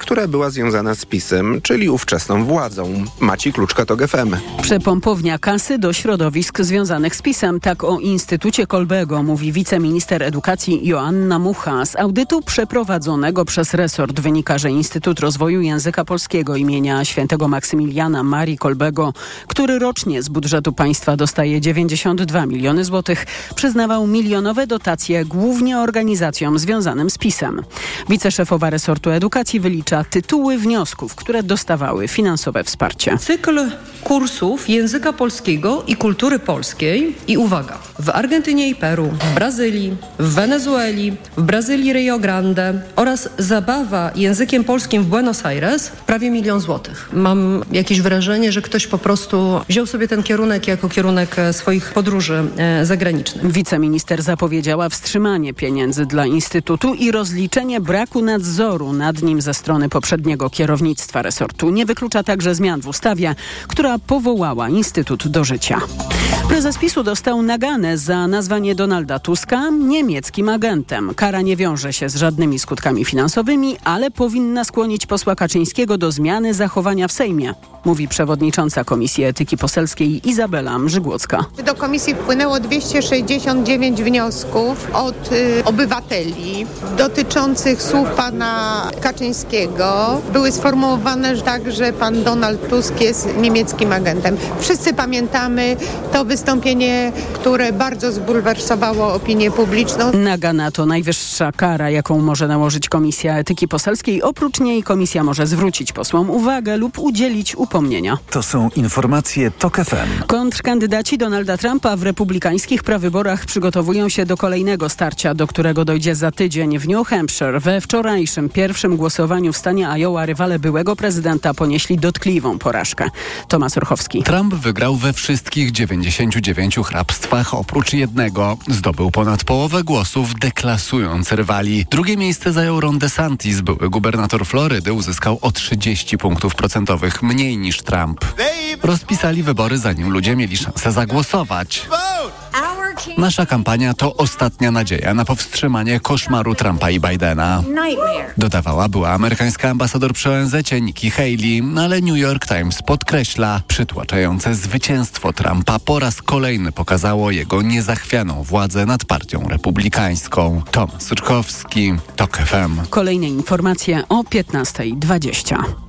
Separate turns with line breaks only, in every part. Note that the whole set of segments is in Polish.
która była związana z PiSem, czyli ówczesną władzą. Maciej Kluczka to GFM.
Przepompownia kasy do środowisk związanych z PiSem. Tak o Instytucie Kolbego mówi wiceminister edukacji Joanna Mucha. Z audytu przeprowadzonego przez resort wynika, że Instytut Rozwoju Języka Polskiego imienia świętego Maksymiliana Marii Kolbego, który rocznie z budżetu państwa dostaje 92 miliony złotych, przyznawał milionowe dotacje głównie organizacjom związanym z PiSem. Wiceszefowa resortu edukacji wylicza tytuły wniosków, które dostawały finansowe wsparcie.
Cykl kursów języka polskiego i kultury polskiej i uwaga, w Argentynie i Peru, w Brazylii, w Wenezueli, w Brazylii Rio Grande oraz zabawa językiem polskim w Buenos Aires prawie milion złotych. Mam jakieś wrażenie, że ktoś po prostu wziął sobie ten kierunek jako kierunek e, swoich podróży e, zagranicznych.
Wiceminister zapowiedziała wstrzymanie pieniędzy dla Instytutu i rozliczenie braku nadzoru nad nim ze strony poprzedniego kierownictwa resortu. Nie wyklucza także zmian w ustawie, która powołała Instytut do życia. Prezes PiSu dostał naganę za nazwanie Donalda Tuska niemieckim agentem. Kara nie wiąże się z żadnymi skutkami finansowymi, ale powinna skłonić posła Kaczyńskiego do zmiany zachowania w Sejmie, mówi przewodnicząca Komisji Etyki Poselskiej Izabela Mrzygłocka.
Do komisji wpłynęło 269 wniosków od y, obywateli dotyczących słów pana Kaczyńskiego. Były sformułowane tak, że pan Donald Tusk jest niemieckim agentem. Wszyscy pamiętamy to wystąpienie, które bardzo zbulwersowało opinię publiczną.
Nagana to najwyższa kara, jaką może nałożyć Komisja Etyki Poselskiej. Oprócz niej komisja może zwrócić posłom uwagę lub udzielić upomnienia.
To są informacje TOK FM.
Kontrkandydaci Donalda Trumpa w republikańskich prawyborach przygotowują się do kolejnego starcia, do którego dojdzie za tydzień w New Hampshire. We wczorajszym pierwszym głosowaniu w stanie Iowa rywale byłego prezydenta ponieśli dotkliwą porażkę. Tomasz Orchowski.
Trump wygrał we wszystkich 99 hrabstwach oprócz jednego. Zdobył ponad połowę głosów, deklasując rywali. Drugie miejsce zajął Ron DeSantis. Były gubernator Florydy uzyskał o 30 punktów procentowych mniej niż Trump. Rozpisali wybory, zanim ludzie mieli szansę zagłosować. Nasza kampania to ostatnia nadzieja na powstrzymanie koszmaru Trumpa i Bidena. Dodawała była amerykańska ambasador przy ONZ Nikki Haley, ale New York Times podkreśla, przytłaczające zwycięstwo Trumpa po raz kolejny pokazało jego niezachwianą władzę nad partią republikańską. Tomasz Surkowski, TOK FM.
Kolejne informacje o 15.20.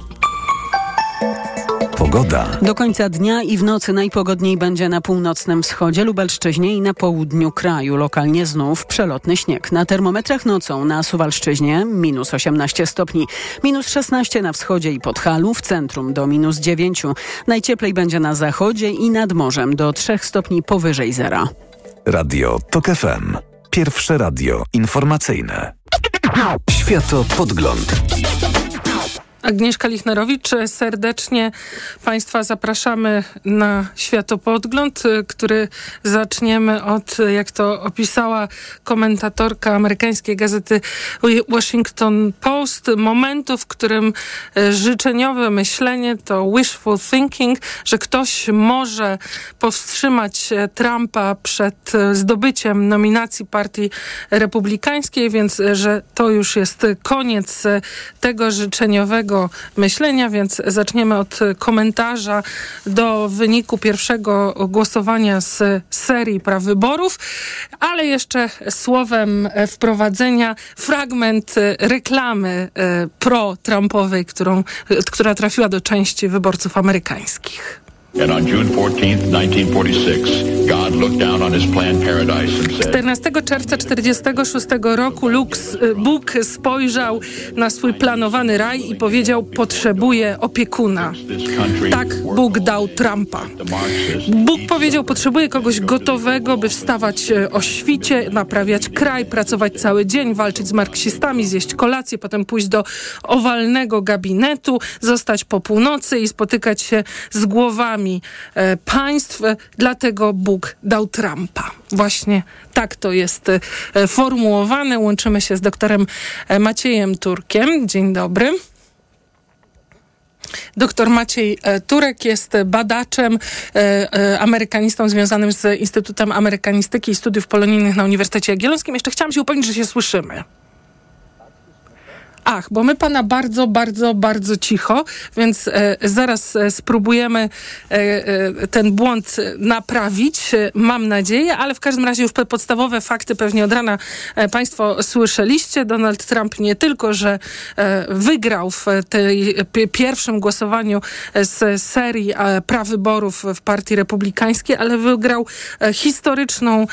Pogoda.
Do końca dnia i w nocy najpogodniej będzie na północnym wschodzie, Lubelszczyźnie i na południu kraju. Lokalnie znów przelotny śnieg. Na termometrach nocą na Suwalszczyźnie minus 18 stopni, minus 16 na wschodzie i Podhalu, w centrum do minus 9. Najcieplej będzie na zachodzie i nad morzem do 3 stopni powyżej zera.
Radio TOK FM. Pierwsze radio informacyjne. Światopodgląd.
Agnieszka Lichnerowicz, serdecznie Państwa zapraszamy na światopodgląd, który zaczniemy od, jak to opisała komentatorka amerykańskiej gazety Washington Post, momentu, w którym życzeniowe myślenie to wishful thinking, że ktoś może powstrzymać Trumpa przed zdobyciem nominacji partii republikańskiej, więc że to już jest koniec tego życzeniowego myślenia, więc zaczniemy od komentarza do wyniku pierwszego głosowania z serii prawyborów, ale jeszcze słowem wprowadzenia fragment reklamy e, pro-Trumpowej, którą, która trafiła do części wyborców amerykańskich. And on June 14, 1946, God looked down on his planned paradise and said, 14 czerwca 1946 roku Lux, Bóg spojrzał na swój planowany raj i powiedział, potrzebuję opiekuna. Tak Bóg dał Trumpa. Bóg powiedział, potrzebuję kogoś gotowego, by wstawać o świcie, naprawiać kraj, pracować cały dzień, walczyć z marksistami, zjeść kolację, potem pójść do owalnego gabinetu, zostać po północy i spotykać się z głowami E, państw, dlatego Bóg dał Trumpa. Właśnie tak to jest e, formułowane. Łączymy się z doktorem e, Maciejem Turkiem. Dzień dobry. Doktor Maciej Turek jest badaczem, amerykanistą związanym z Instytutem Amerykanistyki i Studiów Polonijnych na Uniwersytecie Jagiellońskim. Jeszcze chciałam się upewnić, że się słyszymy. Ach, bo my pana bardzo, bardzo, bardzo cicho, więc e, zaraz e, spróbujemy e, e, ten błąd naprawić, e, mam nadzieję, ale w każdym razie już podstawowe fakty pewnie od rana państwo słyszeliście. Donald Trump nie tylko, że wygrał w tej pi- pierwszym głosowaniu z serii prawyborów w Partii Republikańskiej, ale wygrał historyczną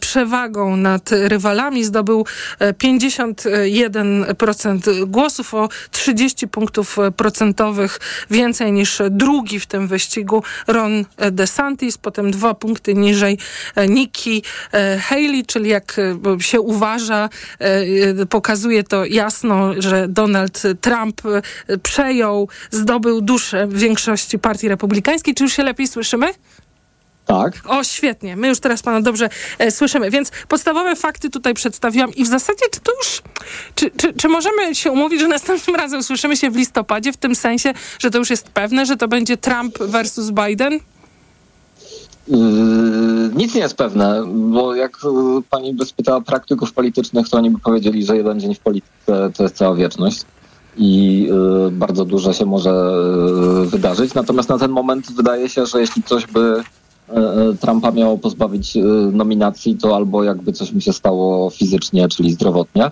przewagą nad rywalami. Zdobył e, 51% głosów, o 30 punktów procentowych więcej niż drugi w tym wyścigu Ron DeSantis, potem dwa punkty niżej e, Nikki e, Haley, czyli jak e, się uważa, e, pokazuje to jasno, że Donald Trump e, przejął, zdobył duszę większości partii republikańskiej. Czy już się lepiej słyszymy?
Tak.
O, świetnie. My już teraz pana dobrze e, słyszymy. Więc podstawowe fakty tutaj przedstawiłam i w zasadzie czy to już, czy, czy, czy możemy się umówić, że następnym razem słyszymy się w listopadzie, w tym sensie, że to już jest pewne, że to będzie Trump versus Biden?
Yy, nic nie jest pewne, bo jak yy, pani by spytała praktyków politycznych, to oni by powiedzieli, że jeden dzień w polityce to jest cała wieczność i yy, bardzo dużo się może yy, wydarzyć. Natomiast na ten moment wydaje się, że jeśli coś by Trumpa miało pozbawić yy, nominacji, to albo jakby coś mu się stało fizycznie, czyli zdrowotnie,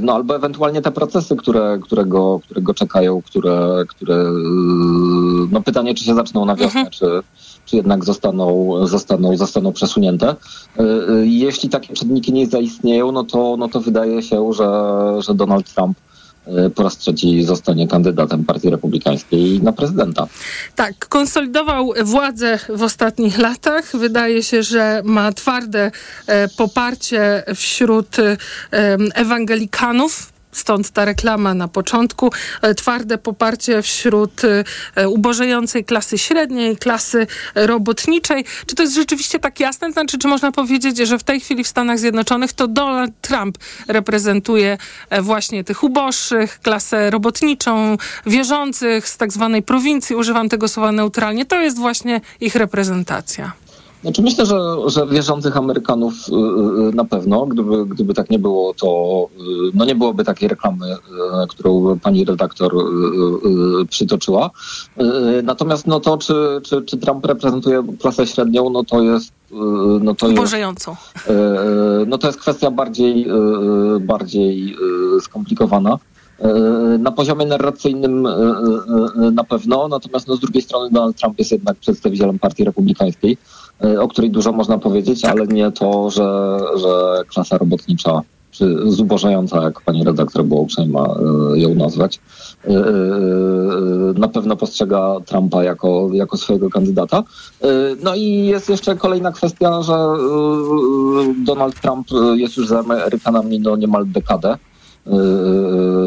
no albo ewentualnie te procesy, które, które, go, które go czekają, które, które no pytanie, czy się zaczną na wiosnę, czy, czy jednak zostaną, zostaną, zostaną przesunięte. Jeśli takie czynniki nie zaistnieją, no to, no to wydaje się, że, że Donald Trump po raz trzeci zostanie kandydatem Partii Republikańskiej na prezydenta.
Tak, konsolidował władzę w ostatnich latach. Wydaje się, że ma twarde e, poparcie wśród e, ewangelikanów. Stąd ta reklama na początku. E, Twarde poparcie wśród e, e, ubożejącej klasy średniej, klasy robotniczej. Czy to jest rzeczywiście tak jasne? Znaczy, czy można powiedzieć, że w tej chwili w Stanach Zjednoczonych to Donald Trump reprezentuje właśnie tych uboższych, klasę robotniczą, wierzących z tak zwanej prowincji, używam tego słowa neutralnie, to jest właśnie ich reprezentacja.
Znaczy myślę, że, że wierzących Amerykanów y, y, na pewno, gdyby, gdyby tak nie było, to y, no nie byłoby takiej reklamy, którą pani redaktor przytoczyła. Natomiast no to, czy, czy, czy Trump reprezentuje klasę średnią, no to jest no to jest, No to jest kwestia bardziej, bardziej skomplikowana. Na poziomie narracyjnym na pewno, natomiast no z drugiej strony Donald Trump jest jednak przedstawicielem Partii Republikańskiej, o której dużo można powiedzieć, ale nie to, że, że klasa robotnicza czy zubożająca, jak pani redaktor była uprzejma e, ją nazwać, e, e, na pewno postrzega Trumpa jako, jako swojego kandydata. E, No i jest jeszcze kolejna kwestia, że e, Donald Trump e, jest już za Amerykanami no niemal dekadę. E,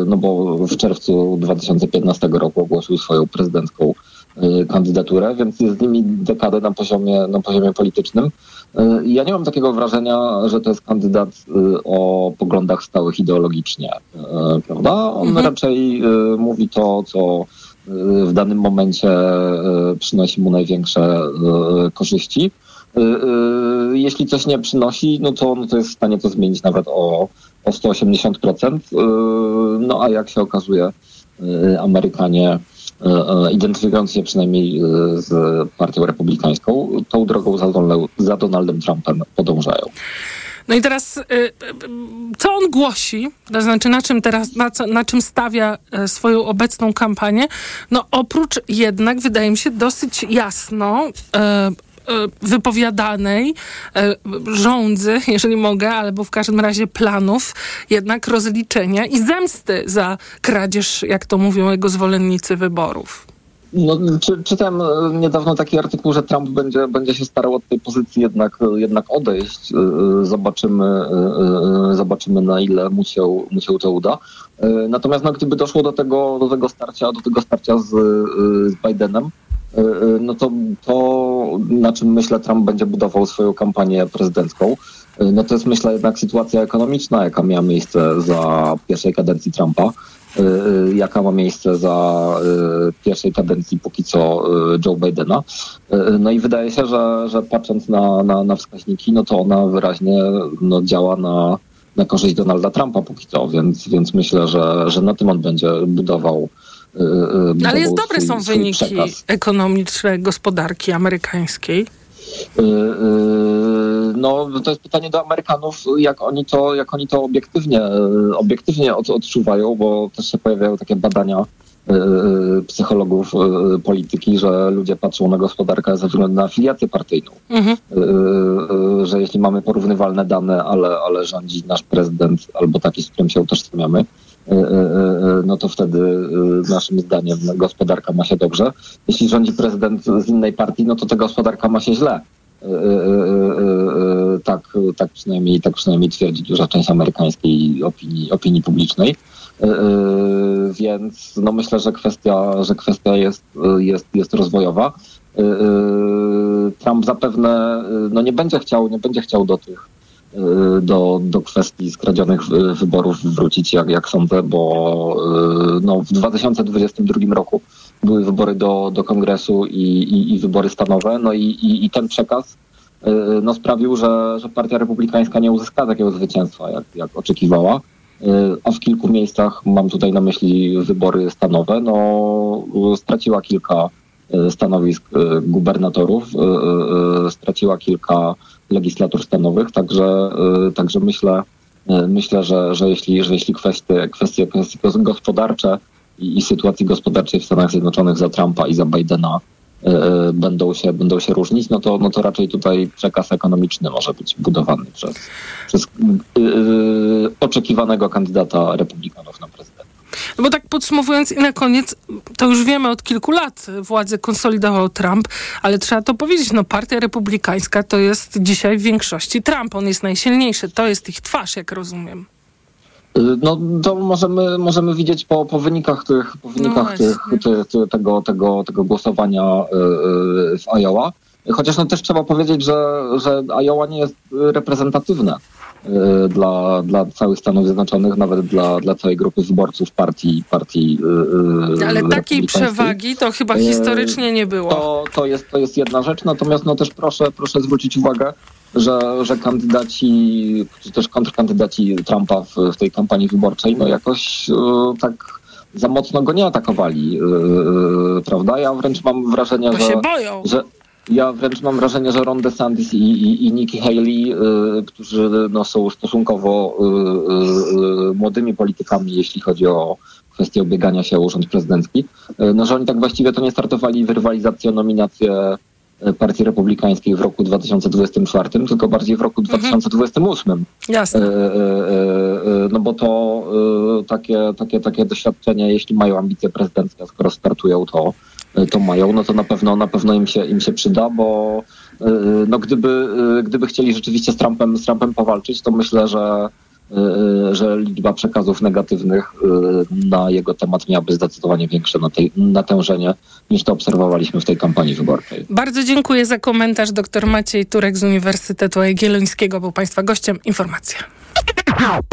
No bo w czerwcu 2015 roku ogłosił swoją prezydencką e, kandydaturę, więc jest z nimi dekadę na poziomie, na poziomie politycznym. E, Ja nie mam takiego wrażenia, że to jest kandydat e, o poglądach stałych ideologicznie, prawda? On raczej e, mówi to, co w danym momencie przynosi mu największe korzyści. Jeśli coś nie przynosi, no to, no to jest w stanie to zmienić nawet o, o 180%. E, No a jak się okazuje, Amerykanie identyfikując się przynajmniej e, z partią republikańską, tą drogą za, Donald, za Donaldem Trumpem podążają.
No i teraz, co on głosi, to znaczy na czym teraz, na, co, na czym stawia e, swoją obecną kampanię? No oprócz jednak, wydaje mi się, dosyć jasno e, e, wypowiadanej e, rządzy, jeżeli mogę, albo w każdym razie planów jednak rozliczenia i zemsty za kradzież, jak to mówią jego zwolennicy wyborów.
No, czy, czytałem e, niedawno taki artykuł, że Trump będzie, będzie się starał od tej pozycji jednak, jednak odejść. E, e, Zobaczymy, e, e, zobaczymy na ile mu się, mu się to uda. E, Natomiast no, gdyby doszło do tego, do tego starcia, do tego starcia z, e, z Bidenem, e, e, no to, to na czym myślę Trump będzie budował swoją kampanię prezydencką, e, no to jest myślę jednak sytuacja ekonomiczna, jaka miała miejsce za pierwszej kadencji Trumpa jaka ma miejsce za pierwszej kadencji póki co Joe Bidena. No i wydaje się, że, że patrząc na, na, na wskaźniki, no to ona wyraźnie no, działa na, na korzyść Donalda Trumpa póki co, więc, więc myślę, że, że na tym on będzie budował. Budował
Ale jest dobre
swój-
są
swój
wyniki
przekaz.
ekonomiczne gospodarki amerykańskiej.
Y, No, to jest pytanie do Amerykanów, jak oni to, jak oni to obiektywnie, obiektywnie od, odczuwają, bo też się pojawiają takie badania psychologów polityki, że ludzie patrzą na gospodarkę ze względu na afiliację partyjną.
Mhm.
Że jeśli mamy porównywalne dane, ale, ale rządzi nasz prezydent albo taki, z którym się utożsamiamy, no to wtedy naszym zdaniem gospodarka ma się dobrze. Jeśli rządzi prezydent z innej partii, no to ta gospodarka ma się źle. Tak, tak, przynajmniej, tak przynajmniej twierdzi duża część amerykańskiej opinii, opinii publicznej. Więc no myślę, że kwestia, że kwestia jest, jest, jest rozwojowa. Trump zapewne no nie będzie chciał, nie będzie chciał do tych do, do kwestii skradzionych wy- wyborów wrócić, jak, jak sądzę, bo y, no, w 2022 roku były wybory do, do kongresu i, i, i wybory stanowe, no i, i, i ten przekaz y, no, sprawił, że, że partia republikańska nie uzyska takiego zwycięstwa, jak, jak oczekiwała. Y, A w kilku miejscach, mam tutaj na myśli wybory stanowe, no, y, straciła kilka y, stanowisk y, gubernatorów, y, y, y, straciła kilka legislatur stanowych, także, y, także myślę, y, myślę, że, że jeśli, że jeśli kwestie, kwestie, kwestie gospodarcze i, i sytuacji gospodarczej w Stanach Zjednoczonych za Trumpa i za Bidena y, będą się, będą się różnić, no to, no to raczej tutaj przekaz ekonomiczny może być budowany przez, przez y, y, oczekiwanego kandydata republikanów na prezydenta.
No bo tak podsumowując i na koniec, to już wiemy od kilku lat władzę konsolidował Trump, ale trzeba to powiedzieć, no partia republikańska to jest dzisiaj w większości Trump, on jest najsilniejszy, to jest ich twarz, jak rozumiem.
No to możemy, możemy widzieć po, po wynikach tych, po wynikach
właśnie.
tych, ty, ty, tego, tego, tego głosowania y, y, w Iowa. Chociaż no też trzeba powiedzieć, że, że Iowa nie jest reprezentatywne dla, dla całych Stanów Zjednoczonych, nawet dla, dla całej grupy wyborców partii, partii y, y,
Ale takiej przewagi to chyba historycznie nie było.
To, to, jest, to jest jedna rzecz, natomiast no też proszę, proszę zwrócić uwagę, że, że kandydaci, czy też kontrkandydaci Trumpa w, w tej kampanii wyborczej, no jakoś tak za mocno go nie atakowali, prawda? Ja wręcz mam wrażenie,
Bo
że,
się boją.
że ja wręcz mam wrażenie, że Ron DeSantis i, i, i Nikki Haley, y, którzy no, są stosunkowo y, y, y, młodymi politykami, jeśli chodzi o kwestię ubiegania się o urząd prezydencki, y, no, że oni tak właściwie to nie startowali w rywalizację o nominację y, Partii Republikańskiej w roku 2024, tylko bardziej w roku 2028.
Jasne.
E, e, e, No bo to takie, takie, takie doświadczenie, jeśli mają ambicje prezydenckie, skoro startują, to, to mają, no to na pewno na pewno im się, im się przyda, bo e, no gdyby, e, gdyby chcieli rzeczywiście z Trumpem, z Trumpem powalczyć, to myślę, że e, że liczba przekazów negatywnych e, na jego temat miałaby zdecydowanie większe na tej, natężenie niż to obserwowaliśmy w tej kampanii wyborczej.
Bardzo dziękuję za komentarz. Dr Maciej Turek z Uniwersytetu Jagiellońskiego był Państwa gościem. Informacja.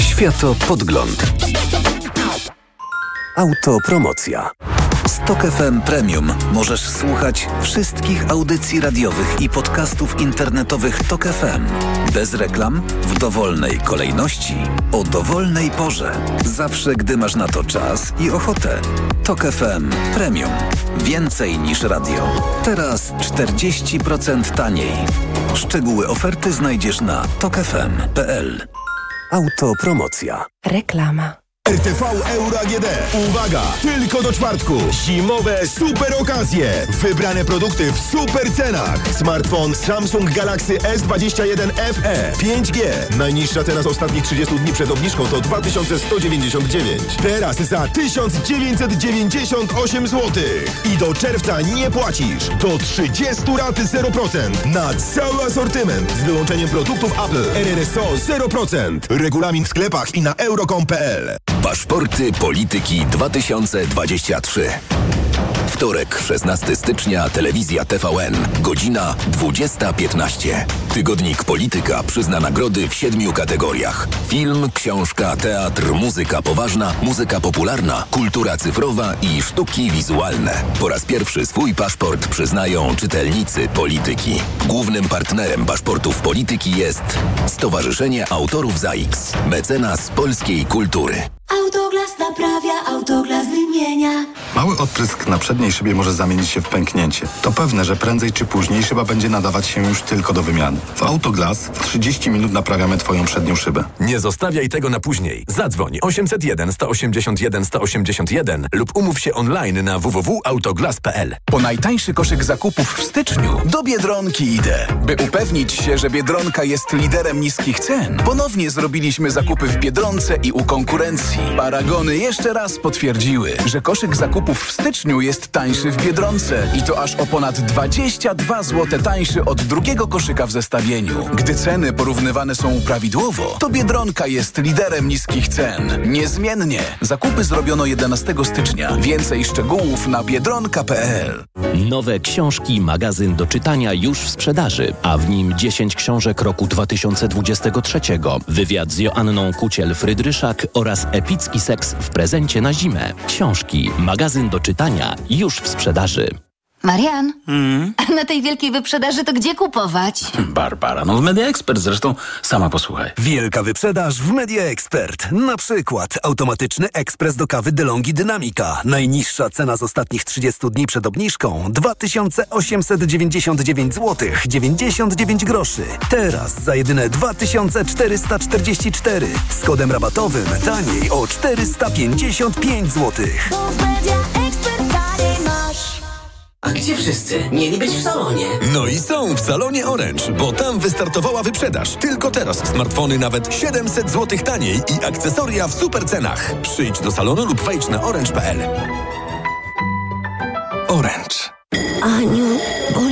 Światopodgląd. Autopromocja. Stok FM Premium możesz słuchać wszystkich audycji radiowych i podcastów internetowych Tok FM. Bez reklam, w dowolnej kolejności, o dowolnej porze. Zawsze, gdy masz na to czas i ochotę. Tok FM Premium. Więcej niż radio. Teraz 40% taniej. Szczegóły oferty znajdziesz na tokefm.pl. Autopromocja.
Reklama.
RTV Euro AGD. Uwaga! Tylko do czwartku. Zimowe super okazje. Wybrane produkty w super cenach. Smartfon Samsung Galaxy S21 FE 5G. Najniższa cena z ostatnich 30 dni przed obniżką to 2199. Teraz za 1998 zł. I do czerwca nie płacisz. Do 30 rat 0%. Na cały asortyment. Z wyłączeniem produktów Apple. RRSO 0%. Regulamin w sklepach i na euro.com.pl
Paszporty Polityki 2023.
Wtorek, 16 stycznia, telewizja TVN, godzina 20.15. Tygodnik Polityka przyzna nagrody w siedmiu kategoriach. Film, książka, teatr, muzyka poważna, muzyka popularna, kultura cyfrowa i sztuki wizualne. Po raz pierwszy swój paszport przyznają czytelnicy Polityki. Głównym partnerem paszportów Polityki jest Stowarzyszenie Autorów ZAIKS, mecenas polskiej kultury.
Autoglas naprawia, autoglas wymienia.
Mały odprysk na przedniej szybie może zamienić się w pęknięcie. To pewne, że prędzej czy później szyba będzie nadawać się już tylko do wymiany. W Autoglas w 30 minut naprawiamy Twoją przednią szybę.
Nie zostawiaj tego na później. Zadzwoń 801 181 181 lub umów się online na www.autoglas.pl.
Po najtańszy koszyk zakupów w styczniu do Biedronki idę. By upewnić się, że Biedronka jest liderem niskich cen, ponownie zrobiliśmy zakupy w Biedronce i u konkurencji. Paragony jeszcze raz potwierdziły, że koszyk zakupów w styczniu jest tańszy w Biedronce i to aż o ponad 22 zł tańszy od drugiego koszyka w zestawieniu. Gdy ceny porównywane są prawidłowo, to Biedronka jest liderem niskich cen. Niezmiennie. Zakupy zrobiono 11 stycznia. Więcej szczegółów na biedronka.pl.
Nowe książki, magazyn do czytania już w sprzedaży, a w nim 10 książek roku 2023. Wywiad z Joanną Kuciel-Frydryszak oraz epicki seks w prezencie na zimę. Książki, magazyn do czytania już w sprzedaży.
Marian, a na tej wielkiej wyprzedaży to gdzie kupować?
Barbara, no w Media Expert zresztą sama posłuchaj.
Wielka wyprzedaż w Media Expert. Na przykład automatyczny ekspres do kawy DeLonghi Dynamika. Najniższa cena z ostatnich 30 dni przed obniżką 2899 zł 99 groszy. Teraz za jedyne 2444 z kodem rabatowym taniej o 455 zł.
A gdzie wszyscy? Mieli być w salonie.
No i są w salonie Orange, bo tam wystartowała wyprzedaż. Tylko teraz smartfony nawet 700 zł taniej i akcesoria w super cenach. Przyjdź do salonu lub wejdź na orange.pl. Orange.
Aniu, boli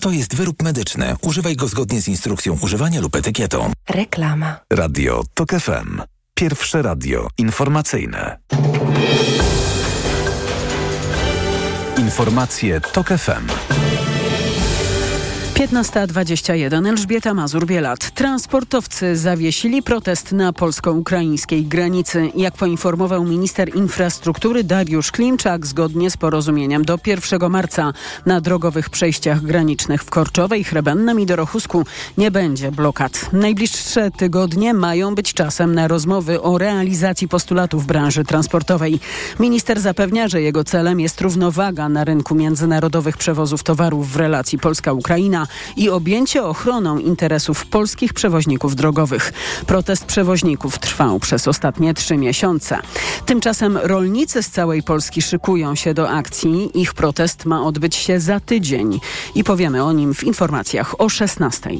To jest wyrób medyczny. Używaj go zgodnie z instrukcją używania lub etykietą.
Reklama.
Radio TOK FM. Pierwsze radio informacyjne. Informacje TOK FM.
15.21 Elżbieta Mazur-Bielat. Transportowcy zawiesili protest na polsko-ukraińskiej granicy. Jak poinformował minister infrastruktury Dariusz Klimczak, zgodnie z porozumieniem do 1 marca na drogowych przejściach granicznych w Korczowej, Chrebennem i Dorochusku nie będzie blokad. Najbliższe tygodnie mają być czasem na rozmowy o realizacji postulatów branży transportowej. Minister zapewnia, że jego celem jest równowaga na rynku międzynarodowych przewozów towarów w relacji Polska-Ukraina i objęcie ochroną interesów polskich przewoźników drogowych. Protest przewoźników trwał przez ostatnie trzy miesiące. Tymczasem rolnicy z całej Polski szykują się do akcji. Ich protest ma odbyć się za tydzień i powiemy o nim w informacjach o 16.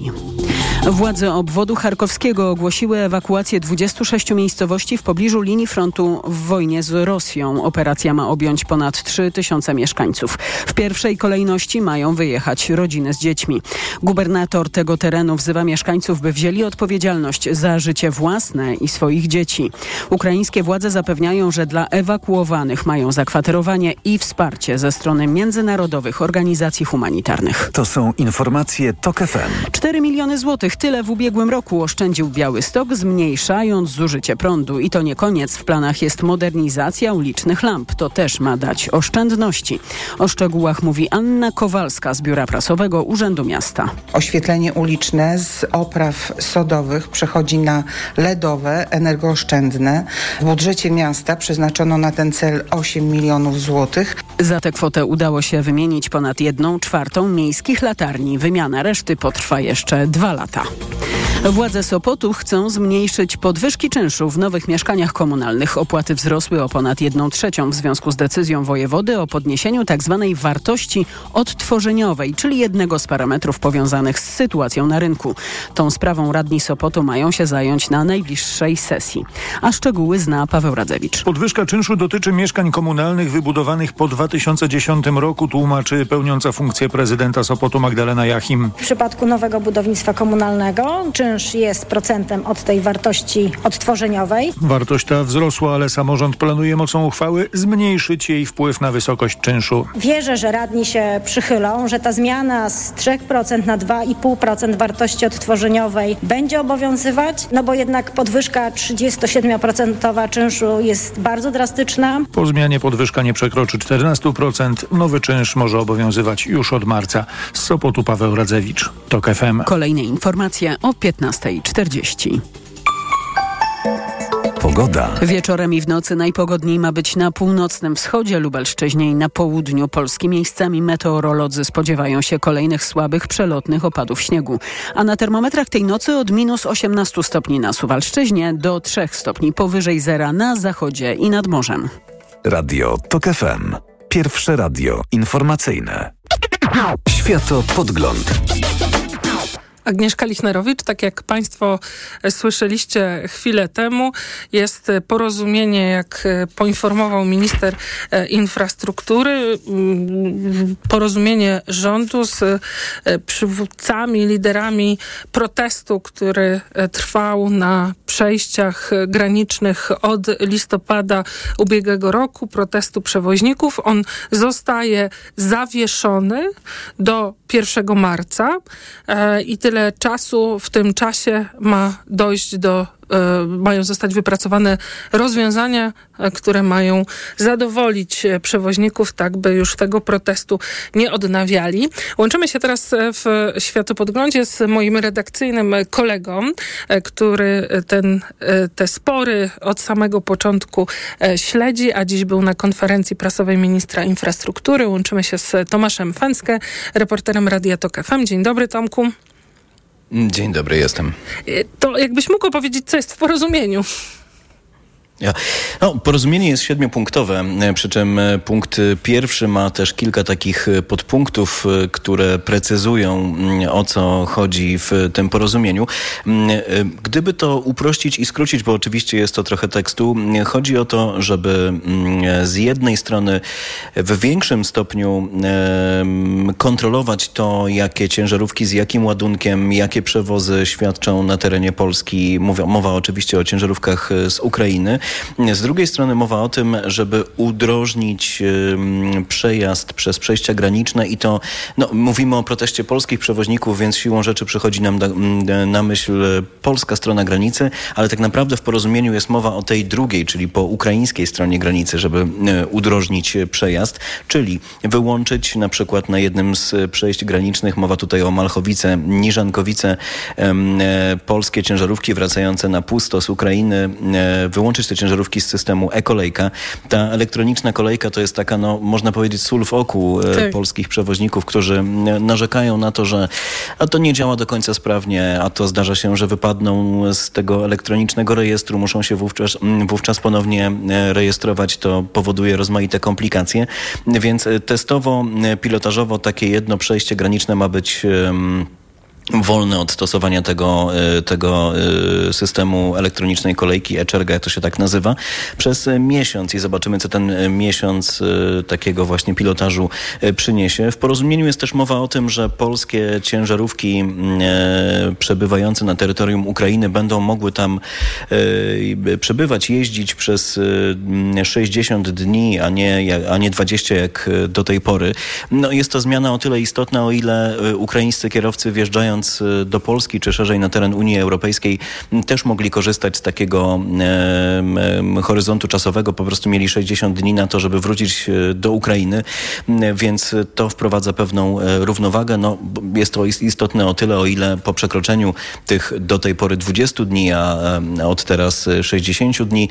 Władze obwodu charkowskiego ogłosiły ewakuację 26 miejscowości w pobliżu linii frontu w wojnie z Rosją. Operacja ma objąć ponad 3 tysiące mieszkańców. W pierwszej kolejności mają wyjechać rodziny z dziećmi. Gubernator tego terenu wzywa mieszkańców, by wzięli odpowiedzialność za życie własne i swoich dzieci. Ukraińskie władze zapewniają, że dla ewakuowanych mają zakwaterowanie i wsparcie ze strony międzynarodowych organizacji humanitarnych.
To są informacje TOK FM.
4 miliony złotych tyle w ubiegłym roku oszczędził Białystok, zmniejszając zużycie prądu. I to nie koniec. W planach jest modernizacja ulicznych lamp. To też ma dać oszczędności. O szczegółach mówi Anna Kowalska z Biura Prasowego Urzędu Miasta.
Oświetlenie uliczne z opraw sodowych przechodzi na LEDowe, energooszczędne. W budżecie miasta przeznaczono na ten cel 8 milionów złotych.
Za tę kwotę udało się wymienić ponad jedną czwartą miejskich latarni. Wymiana reszty potrwa jeszcze dwa lata. Władze Sopotu chcą zmniejszyć podwyżki czynszu w nowych mieszkaniach komunalnych. Opłaty wzrosły o ponad 1 trzecią w związku z decyzją wojewody o podniesieniu tzw. Tak wartości odtworzeniowej, czyli jednego z parametrów powiązanych z sytuacją na rynku. Tą sprawą radni Sopotu mają się zająć na najbliższej sesji. A szczegóły zna Paweł Radzewicz.
Podwyżka czynszu dotyczy mieszkań komunalnych wybudowanych po 2010 roku, tłumaczy pełniąca funkcję prezydenta Sopotu Magdalena Jachim.
W przypadku nowego budownictwa komunalnego czynsz jest procentem od tej wartości odtworzeniowej.
Wartość ta wzrosła, ale samorząd planuje mocą uchwały zmniejszyć jej wpływ na wysokość czynszu.
Wierzę, że radni się przychylą, że ta zmiana z 3% na 2,5% wartości odtworzeniowej będzie obowiązywać, no bo jednak podwyżka 37% czynszu jest bardzo drastyczna.
Po zmianie podwyżka nie przekroczy 14%. Nowy czynsz może obowiązywać już od marca. Z Sopotu Paweł Radzewicz, TOK FM.
Kolejne informacje o 15.40.
Pogoda.
Wieczorem i w nocy najpogodniej ma być na północnym wschodzie Lubelszczyźnie i na południu Polski. Miejscami meteorolodzy spodziewają się kolejnych słabych, przelotnych opadów śniegu. A na termometrach tej nocy od minus 18 stopni na Suwalszczyźnie do 3 stopni powyżej zera na zachodzie i nad morzem.
Radio TOK FM. Pierwsze radio informacyjne. Światopodgląd.
Agnieszka Lichnerowicz, tak jak Państwo słyszeliście chwilę temu, jest porozumienie, jak poinformował minister e, infrastruktury, mm, porozumienie rządu z e, przywódcami, liderami protestu, który e, trwał na przejściach granicznych od listopada ubiegłego roku, protestu przewoźników. On zostaje zawieszony do 1 marca i tyle ile czasu w tym czasie ma dojść do E, mają zostać wypracowane rozwiązania, e, które mają zadowolić e, przewoźników, tak by już tego protestu nie odnawiali. Łączymy się teraz w Światopodglądzie z moim redakcyjnym kolegą, który ten, te spory od samego początku śledzi, a dziś był na konferencji prasowej ministra infrastruktury. Łączymy się z Tomaszem Fęskę, reporterem Radia Tok FM. Dzień dobry, Tomku.
Dzień dobry, jestem.
To jakbyś mógł opowiedzieć, co jest w porozumieniu?
No, porozumienie jest siedmiopunktowe, e, przy czym e, punkt pierwszy ma też kilka takich e, podpunktów, które precyzują mm, o co chodzi w tym porozumieniu. Mm, gdyby to uprościć i skrócić, bo oczywiście jest to trochę tekstu, mm, chodzi o to, żeby z jednej strony w większym stopniu kontrolować to, jakie ciężarówki z jakim ładunkiem, jakie przewozy świadczą na terenie Polski. Mowa oczywiście o ciężarówkach z Ukrainy. Z drugiej strony mowa o tym, żeby udrożnić przejazd przez przejścia graniczne i to, no, mówimy o proteście polskich przewoźników, więc siłą rzeczy przychodzi nam na myśl polska strona granicy, ale tak naprawdę w porozumieniu jest mowa o tej drugiej, czyli po ukraińskiej stronie granicy, żeby e, udrożnić przejazd, czyli wyłączyć na przykład na jednym z przejść granicznych, mowa tutaj o Malchowice, Niżankowice, e, polskie ciężarówki wracające na pusto z Ukrainy, e, wyłączyć te ciężarówki z systemu e-kolejka. Ta elektroniczna kolejka to jest taka, no, można powiedzieć, sól w oku e, tak. polskich przewoźników, którzy narzekają na to, że a to nie działa do końca sprawnie, a to zdarza się, że wypadną z tego elektronicznego rejestru, muszą się wówczas, wówczas ponownie e, rejestrować. To powoduje rozmaite komplikacje. Więc e, testowo, pilotażowo takie jedno przejście graniczne ma być wolny od stosowania tego, e, tego e, systemu elektronicznej kolejki e-czerga, jak to się tak nazywa, przez miesiąc i zobaczymy, co ten miesiąc e, takiego właśnie pilotażu przyniesie. W porozumieniu jest też mowa o tym, że polskie ciężarówki przebywające na terytorium Ukrainy będą mogły tam przebywać, jeździć przez 60 dni, a nie, a nie 20 jak do tej pory. No jest to zmiana o tyle istotna, o ile ukraińscy kierowcy wjeżdżają wracając do Polski, czy szerzej na teren Unii Europejskiej, też mogli korzystać z takiego horyzontu czasowego. Po prostu mieli 60 dni na to, żeby wrócić do Ukrainy, więc to wprowadza pewną równowagę. No, jest to istotne o tyle, o ile po przekroczeniu tych do tej pory 20 dni, a od teraz 60 dni,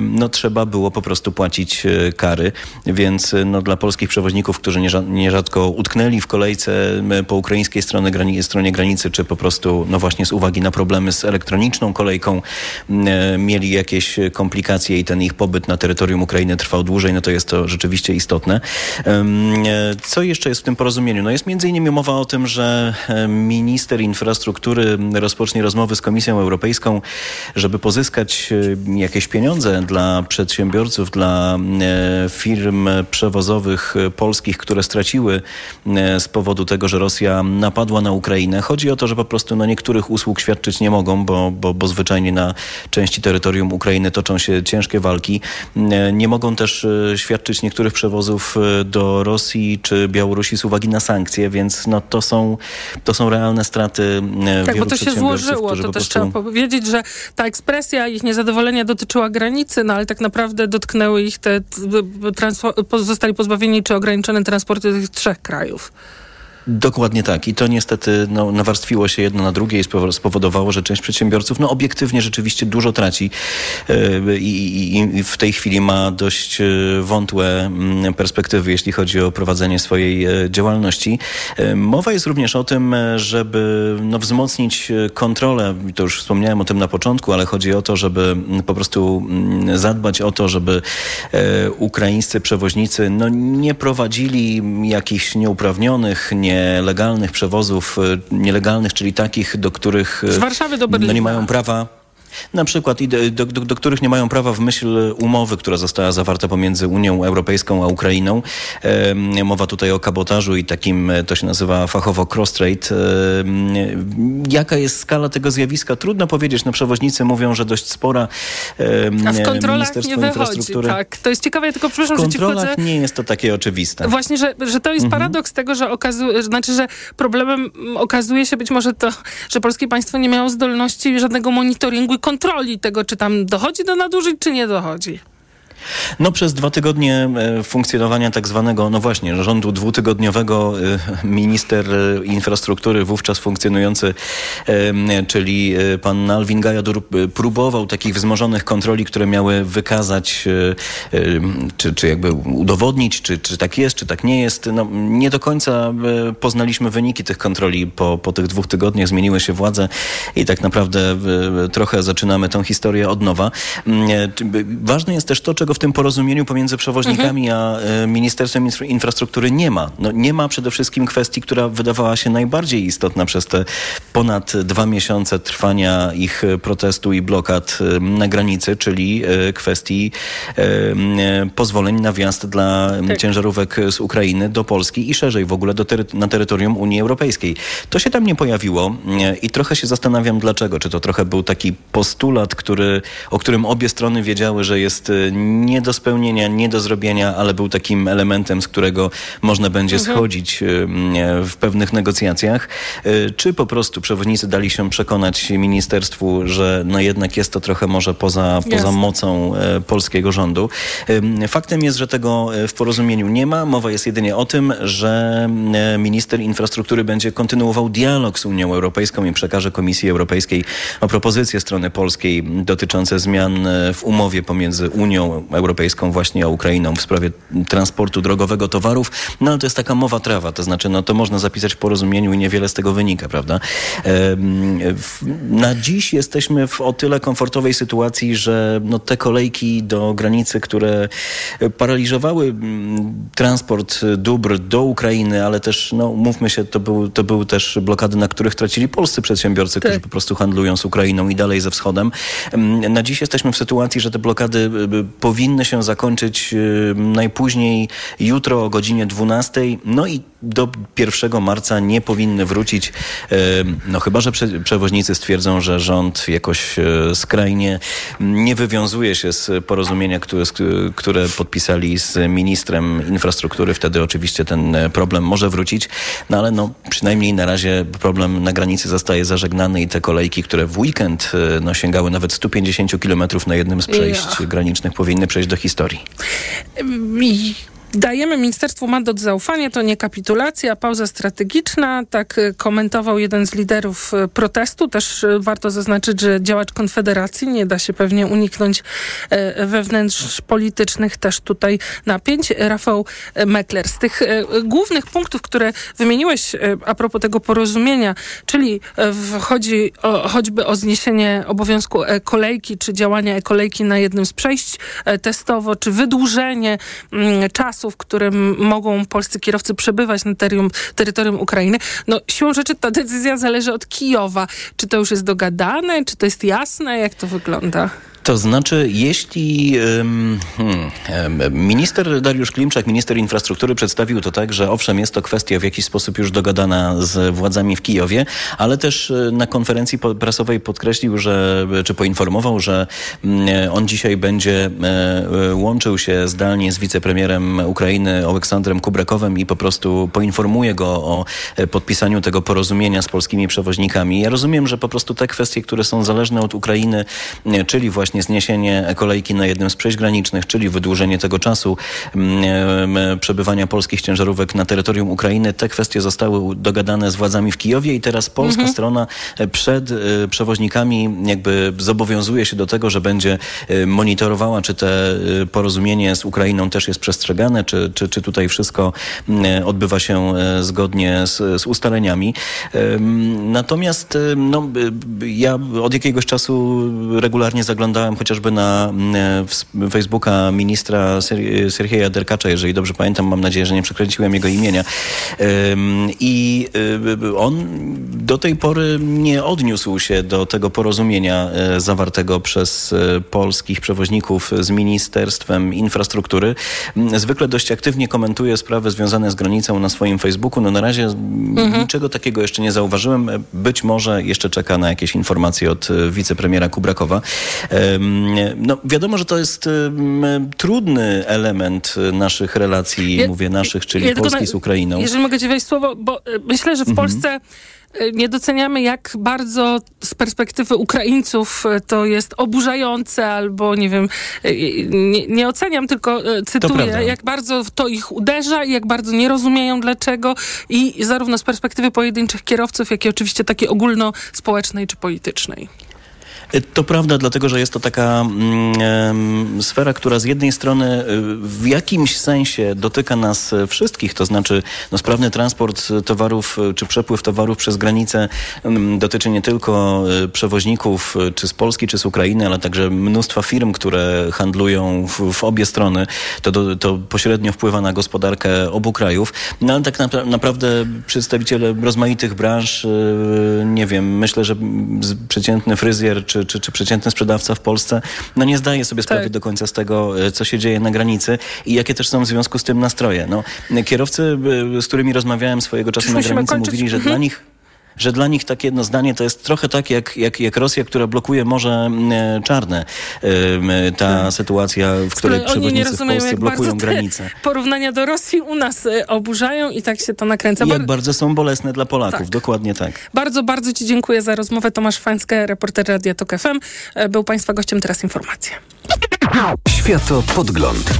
no trzeba było po prostu płacić kary, więc no, dla polskich przewoźników, którzy nierzadko utknęli w kolejce po ukraińskiej stronie, grani granicy, czy po prostu, no właśnie z uwagi na problemy z elektroniczną kolejką, mieli jakieś komplikacje i ten ich pobyt na terytorium Ukrainy trwał dłużej, no to jest to rzeczywiście istotne. Co jeszcze jest w tym porozumieniu? No jest między innymi mowa o tym, że minister infrastruktury rozpocznie rozmowy z Komisją Europejską, żeby pozyskać jakieś pieniądze dla przedsiębiorców, dla firm przewozowych polskich, które straciły z powodu tego, że Rosja napadła na Ukrainę. Chodzi o to, że po prostu no, niektórych usług świadczyć nie mogą, bo, bo, bo zwyczajnie na części terytorium Ukrainy toczą się ciężkie walki. Nie mogą też świadczyć niektórych przewozów do Rosji czy Białorusi z uwagi na sankcje, więc no, to, są, to są realne straty
Tak, bo to się złożyło. To też prostu... trzeba powiedzieć, że ta ekspresja ich niezadowolenia dotyczyła granicy, no ale tak naprawdę dotknęły ich te, zostali pozbawieni czy ograniczone transporty tych trzech krajów.
Dokładnie tak. I to niestety no, nawarstwiło się jedno na drugie i spowodowało, że część przedsiębiorców no, obiektywnie rzeczywiście dużo traci yy, i, i, w tej chwili ma dość e, wątłe mm, perspektywy, jeśli chodzi o prowadzenie swojej e, działalności. Mowa jest również o tym, żeby no, wzmocnić kontrolę. To już wspomniałem o tym na początku, ale chodzi o to, żeby mm, po prostu mm, zadbać o to, żeby ukraińscy przewoźnicy no, nie prowadzili jakichś nieuprawnionych, nie nielegalnych przewozów, e, nielegalnych, czyli takich, do których
z Warszawy do Berlina.
No, nie mają prawa na przykład i do, do, do, których nie mają prawa w myśl umowy, która została zawarta pomiędzy Unią Europejską a Ukrainą. Mowa tutaj o kabotażu i takim, e, to się nazywa fachowo cross-trade. Jaka jest skala tego zjawiska? Trudno powiedzieć. No przewoźnicy mówią, że dość spora.
A w kontrolach nie wychodzi. Tak, to jest ciekawe. Ja tylko przepraszam,
w kontrolach
że ci
nie jest to takie oczywiste.
Właśnie, że, że to jest mhm. paradoks tego, że okazuje, znaczy, że problemem okazuje się być może to, że polskie państwo nie miało zdolności żadnego monitoringu kontroli tego, czy tam dochodzi do nadużyć, czy nie dochodzi.
No przez dwa tygodnie e, funkcjonowania tak zwanego, no właśnie, rządu dwutygodniowego e, minister e, infrastruktury wówczas funkcjonujący, czyli pan Alvin Gajadur próbował takich wzmożonych kontroli, które miały wykazać, czy, czy jakby udowodnić, czy, czy tak jest, czy tak nie jest. No, nie do końca poznaliśmy wyniki tych kontroli po, po tych dwóch tygodniach. Zmieniły się władze i tak naprawdę trochę zaczynamy tę historię od nowa. Ważne jest też to, czego w tym porozumieniu pomiędzy przewoźnikami mhm. a e, Ministerstwem Infrastruktury nie ma. No, nie ma przede wszystkim kwestii, która wydawała się najbardziej istotna przez te ponad dwa miesiące trwania ich protestu i blokad e, na granicy, czyli e, kwestii pozwoleń na wjazd dla tak. ciężarówek z Ukrainy do Polski i szerzej w ogóle do tery na terytorium Unii Europejskiej. To się tam nie pojawiło i trochę się zastanawiam dlaczego. Czy to trochę był taki postulat, który, o którym obie strony wiedziały, że jest nie do spełnienia, nie do zrobienia, ale był takim elementem, z którego można będzie mhm. schodzić w pewnych negocjacjach. E, czy po prostu przewodnicy dali się przekonać ministerstwu, że no jednak jest to trochę może poza, poza mocą e, polskiego rządu. Faktem jest, że tego e, w porozumieniu nie ma. Mowa jest jedynie o tym, że minister infrastruktury będzie kontynuował dialog z Unią Europejską i przekaże Komisji Europejskiej o propozycje strony polskiej dotyczące zmian w umowie pomiędzy Unią Europejską właśnie o Ukrainą w sprawie transportu drogowego towarów, no ale to jest taka mowa trawa, to znaczy no to można zapisać w porozumieniu i niewiele z tego wynika, prawda? Na dziś jesteśmy w o tyle komfortowej sytuacji, że no te kolejki do granicy, które paraliżowały mm, transport dóbr do Ukrainy, ale też, no mówmy się, to, był, to były też blokady, na których tracili polscy przedsiębiorcy, tak. którzy po prostu handlują z Ukrainą i dalej ze wschodem. Na dziś jesteśmy w sytuacji, że te blokady powinny powinny się zakończyć y, najpóźniej jutro o godzinie 12. No i do 1 marca nie powinny wrócić. Y, no chyba, że prze, przewoźnicy stwierdzą, że rząd jakoś y, skrajnie nie wywiązuje się z porozumienia, które, które podpisali z ministrem infrastruktury. Wtedy oczywiście ten problem może wrócić. No ale no przynajmniej na razie problem na granicy zostaje zażegnany i te kolejki, które w weekend no, sięgały nawet 150 km na jednym z przejść ja. granicznych powinny przejść do historii.
Dajemy Ministerstwu mandat zaufania, to nie kapitulacja, pauza strategiczna. Tak y, komentował jeden z liderów y, protestu. Też y, warto zaznaczyć, że działacz Konfederacji nie da się pewnie uniknąć wewnętrz politycznych też tutaj napięć. Rafał Mekler. Z tych głównych punktów, które wymieniłeś a propos tego porozumienia, czyli chodzi o, choćby o zniesienie obowiązku kolejki, czy działania kolejki na jednym z przejść testowo, czy wydłużenie mm, czasu czasu, w którym mogą polscy kierowcy przebywać na terytorium, terytorium Ukrainy. No siłą rzeczy ta decyzja zależy od Kijowa. Czy to już jest dogadane? Czy to jest jasne? Jak to wygląda?
To znaczy, jeśli hmm, minister Dariusz Klimczak, minister infrastruktury przedstawił to tak, że owszem, jest to kwestia w jakiś sposób już dogadana z władzami w Kijowie, ale też e, na konferencji prasowej podkreślił, że, czy poinformował, że mm, on dzisiaj będzie e, łączył się zdalnie z wicepremierem Ukrainy Aleksandrem Kubrakowem i po prostu poinformuje go o e, podpisaniu tego porozumienia z polskimi przewoźnikami. Ja rozumiem, że po prostu te kwestie, które są zależne od Ukrainy, czyli właśnie właśnie zniesienie kolejki na jednym z przejść granicznych, czyli wydłużenie tego czasu mm, przebywania polskich ciężarówek na terytorium Ukrainy. Te kwestie zostały dogadane z władzami w Kijowie i teraz polska mhm. strona e, przed e, przewoźnikami jakby zobowiązuje się do tego, że będzie e, monitorowała, czy te porozumienie z Ukrainą też jest przestrzegane, czy, czy, czy tutaj wszystko mm, odbywa się zgodnie z, z ustaleniami. Natomiast no, ja od jakiegoś czasu regularnie zaglądam oglądałem chociażby na mm, Facebooka ministra Serhieja Derkacza, jeżeli dobrze pamiętam, mam nadzieję, że nie przekręciłem jego imienia. I y, on do tej pory nie odniósł się do tego porozumienia e, zawartego przez e, polskich przewoźników z Ministerstwem Infrastruktury. Zwykle dość aktywnie komentuje sprawy związane z granicą na swoim Facebooku. No na razie mhm. niczego takiego jeszcze nie zauważyłem. Być może jeszcze czeka na jakieś informacje od e, wicepremiera Kubrakowa. No, wiadomo, że to jest trudny element naszych relacji, ja, mówię naszych, czyli ja Polski na, z Ukrainą.
Jeżeli mogę ci wejść słowo, bo e, myślę, że w mhm. Polsce e, nie doceniamy, jak bardzo z perspektywy Ukraińców e, to jest oburzające, albo nie wiem, nie, nie oceniam, tylko cytuję, jak bardzo to ich uderza i jak bardzo nie rozumieją dlaczego i zarówno z perspektywy pojedynczych kierowców, jak i oczywiście takiej ogólnospołecznej czy politycznej.
To prawda, dlatego że jest to taka mm, sfera, która z jednej strony y, w jakimś sensie dotyka nas wszystkich, to znaczy no, sprawny transport towarów y, czy przepływ towarów przez granicę mm, dotyczy nie tylko y, przewoźników czy z Polski, czy z Ukrainy, ale także mnóstwa firm, które handlują w, w obie strony. To, to, to, pośrednio wpływa na gospodarkę obu krajów. No ale tak na, naprawdę przedstawiciele rozmaitych branż, nie wiem, myślę, że przeciętny fryzjer czy czy, czy, czy przeciętny sprzedawca w Polsce no nie zdaje sobie sprawy tak. do końca z tego, e, co się dzieje na granicy i jakie też są w związku z tym nastroje. No, kierowcy, e, z którymi rozmawiałem swojego czasu na granicy, kończyć. mówili, że mhm. dla nich że dla nich takie jedno zdanie to jest trochę tak jak, jak, jak Rosja, która blokuje Morze Czarne. Ta hmm. sytuacja, w której przewodnicy w Polsce blokują granice.
Porównania do Rosji u nas e, oburzają i tak się to nakręca.
I jak bardzo są bolesne dla Polaków, tak. dokładnie tak.
Bardzo, bardzo Ci dziękuję za rozmowę. Tomasz Fańskę, reporter Radia Tok FM. E, był Państwa gościem, teraz informacje.
Światopodgląd.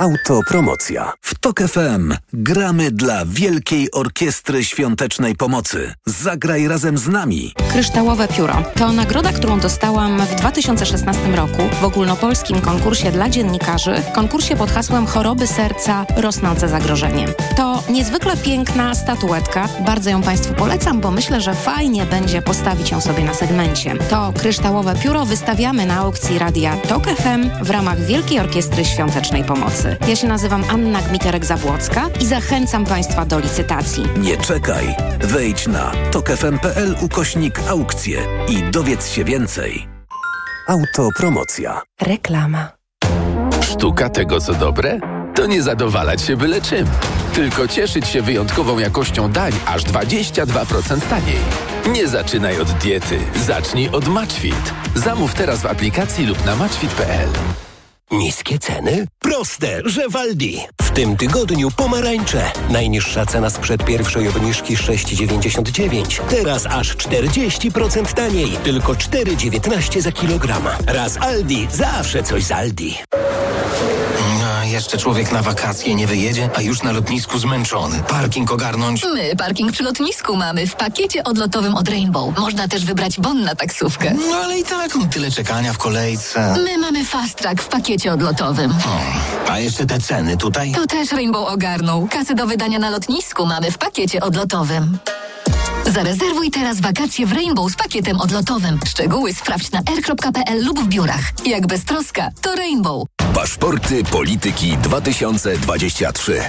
Autopromocja. W TOK FM gramy dla Wielkiej Orkiestry Świątecznej Pomocy. Zagraj razem z nami.
Kryształowe Pióro to nagroda, którą dostałam w 2016 roku w ogólnopolskim konkursie dla dziennikarzy, konkursie pod hasłem Choroby serca rosnące zagrożenie. To niezwykle piękna statuetka. Bardzo ją Państwu polecam, bo myślę, że fajnie będzie postawić ją sobie na segmencie. To kryształowe pióro wystawiamy na aukcji radia TOK FM w ramach Wielkiej Orkiestry Świątecznej Pomocy. Ja się nazywam Anna Gmiterek-Zabłocka i zachęcam Państwa do licytacji.
Nie czekaj. Wejdź na tokefm.pl ukośnik aukcje i dowiedz się więcej.
Autopromocja.
Reklama.
Sztuka tego, co dobre? To nie zadowalać się byle czym, tylko cieszyć się wyjątkową jakością dań aż 22% taniej. Nie zaczynaj od diety, zacznij od Matchfit. Zamów teraz w aplikacji lub na matchfit.pl.
Niskie ceny? Proste, że Waldi. W tym tygodniu pomarańcze. Najniższa cena sprzed pierwszej obniżki 6,99. Teraz aż 40% taniej. Tylko 4,19 za kilogram. Raz Aldi, zawsze coś z Aldi.
Jeszcze człowiek na wakacje nie wyjedzie, a już na lotnisku zmęczony. Parking ogarnąć.
My parking przy lotnisku mamy w pakiecie odlotowym od Rainbow. Można też wybrać bon na taksówkę.
No ale i tak, tyle czekania w kolejce.
My mamy fast track w pakiecie odlotowym.
A jeszcze te ceny tutaj?
To też Rainbow ogarnął. Kasy do wydania na lotnisku mamy w pakiecie odlotowym. Zarezerwuj teraz wakacje w Rainbow z pakietem odlotowym. Szczegóły sprawdź na r.pl lub w biurach. Jak bez troska, to Rainbow.
Paszporty Polityki 2023.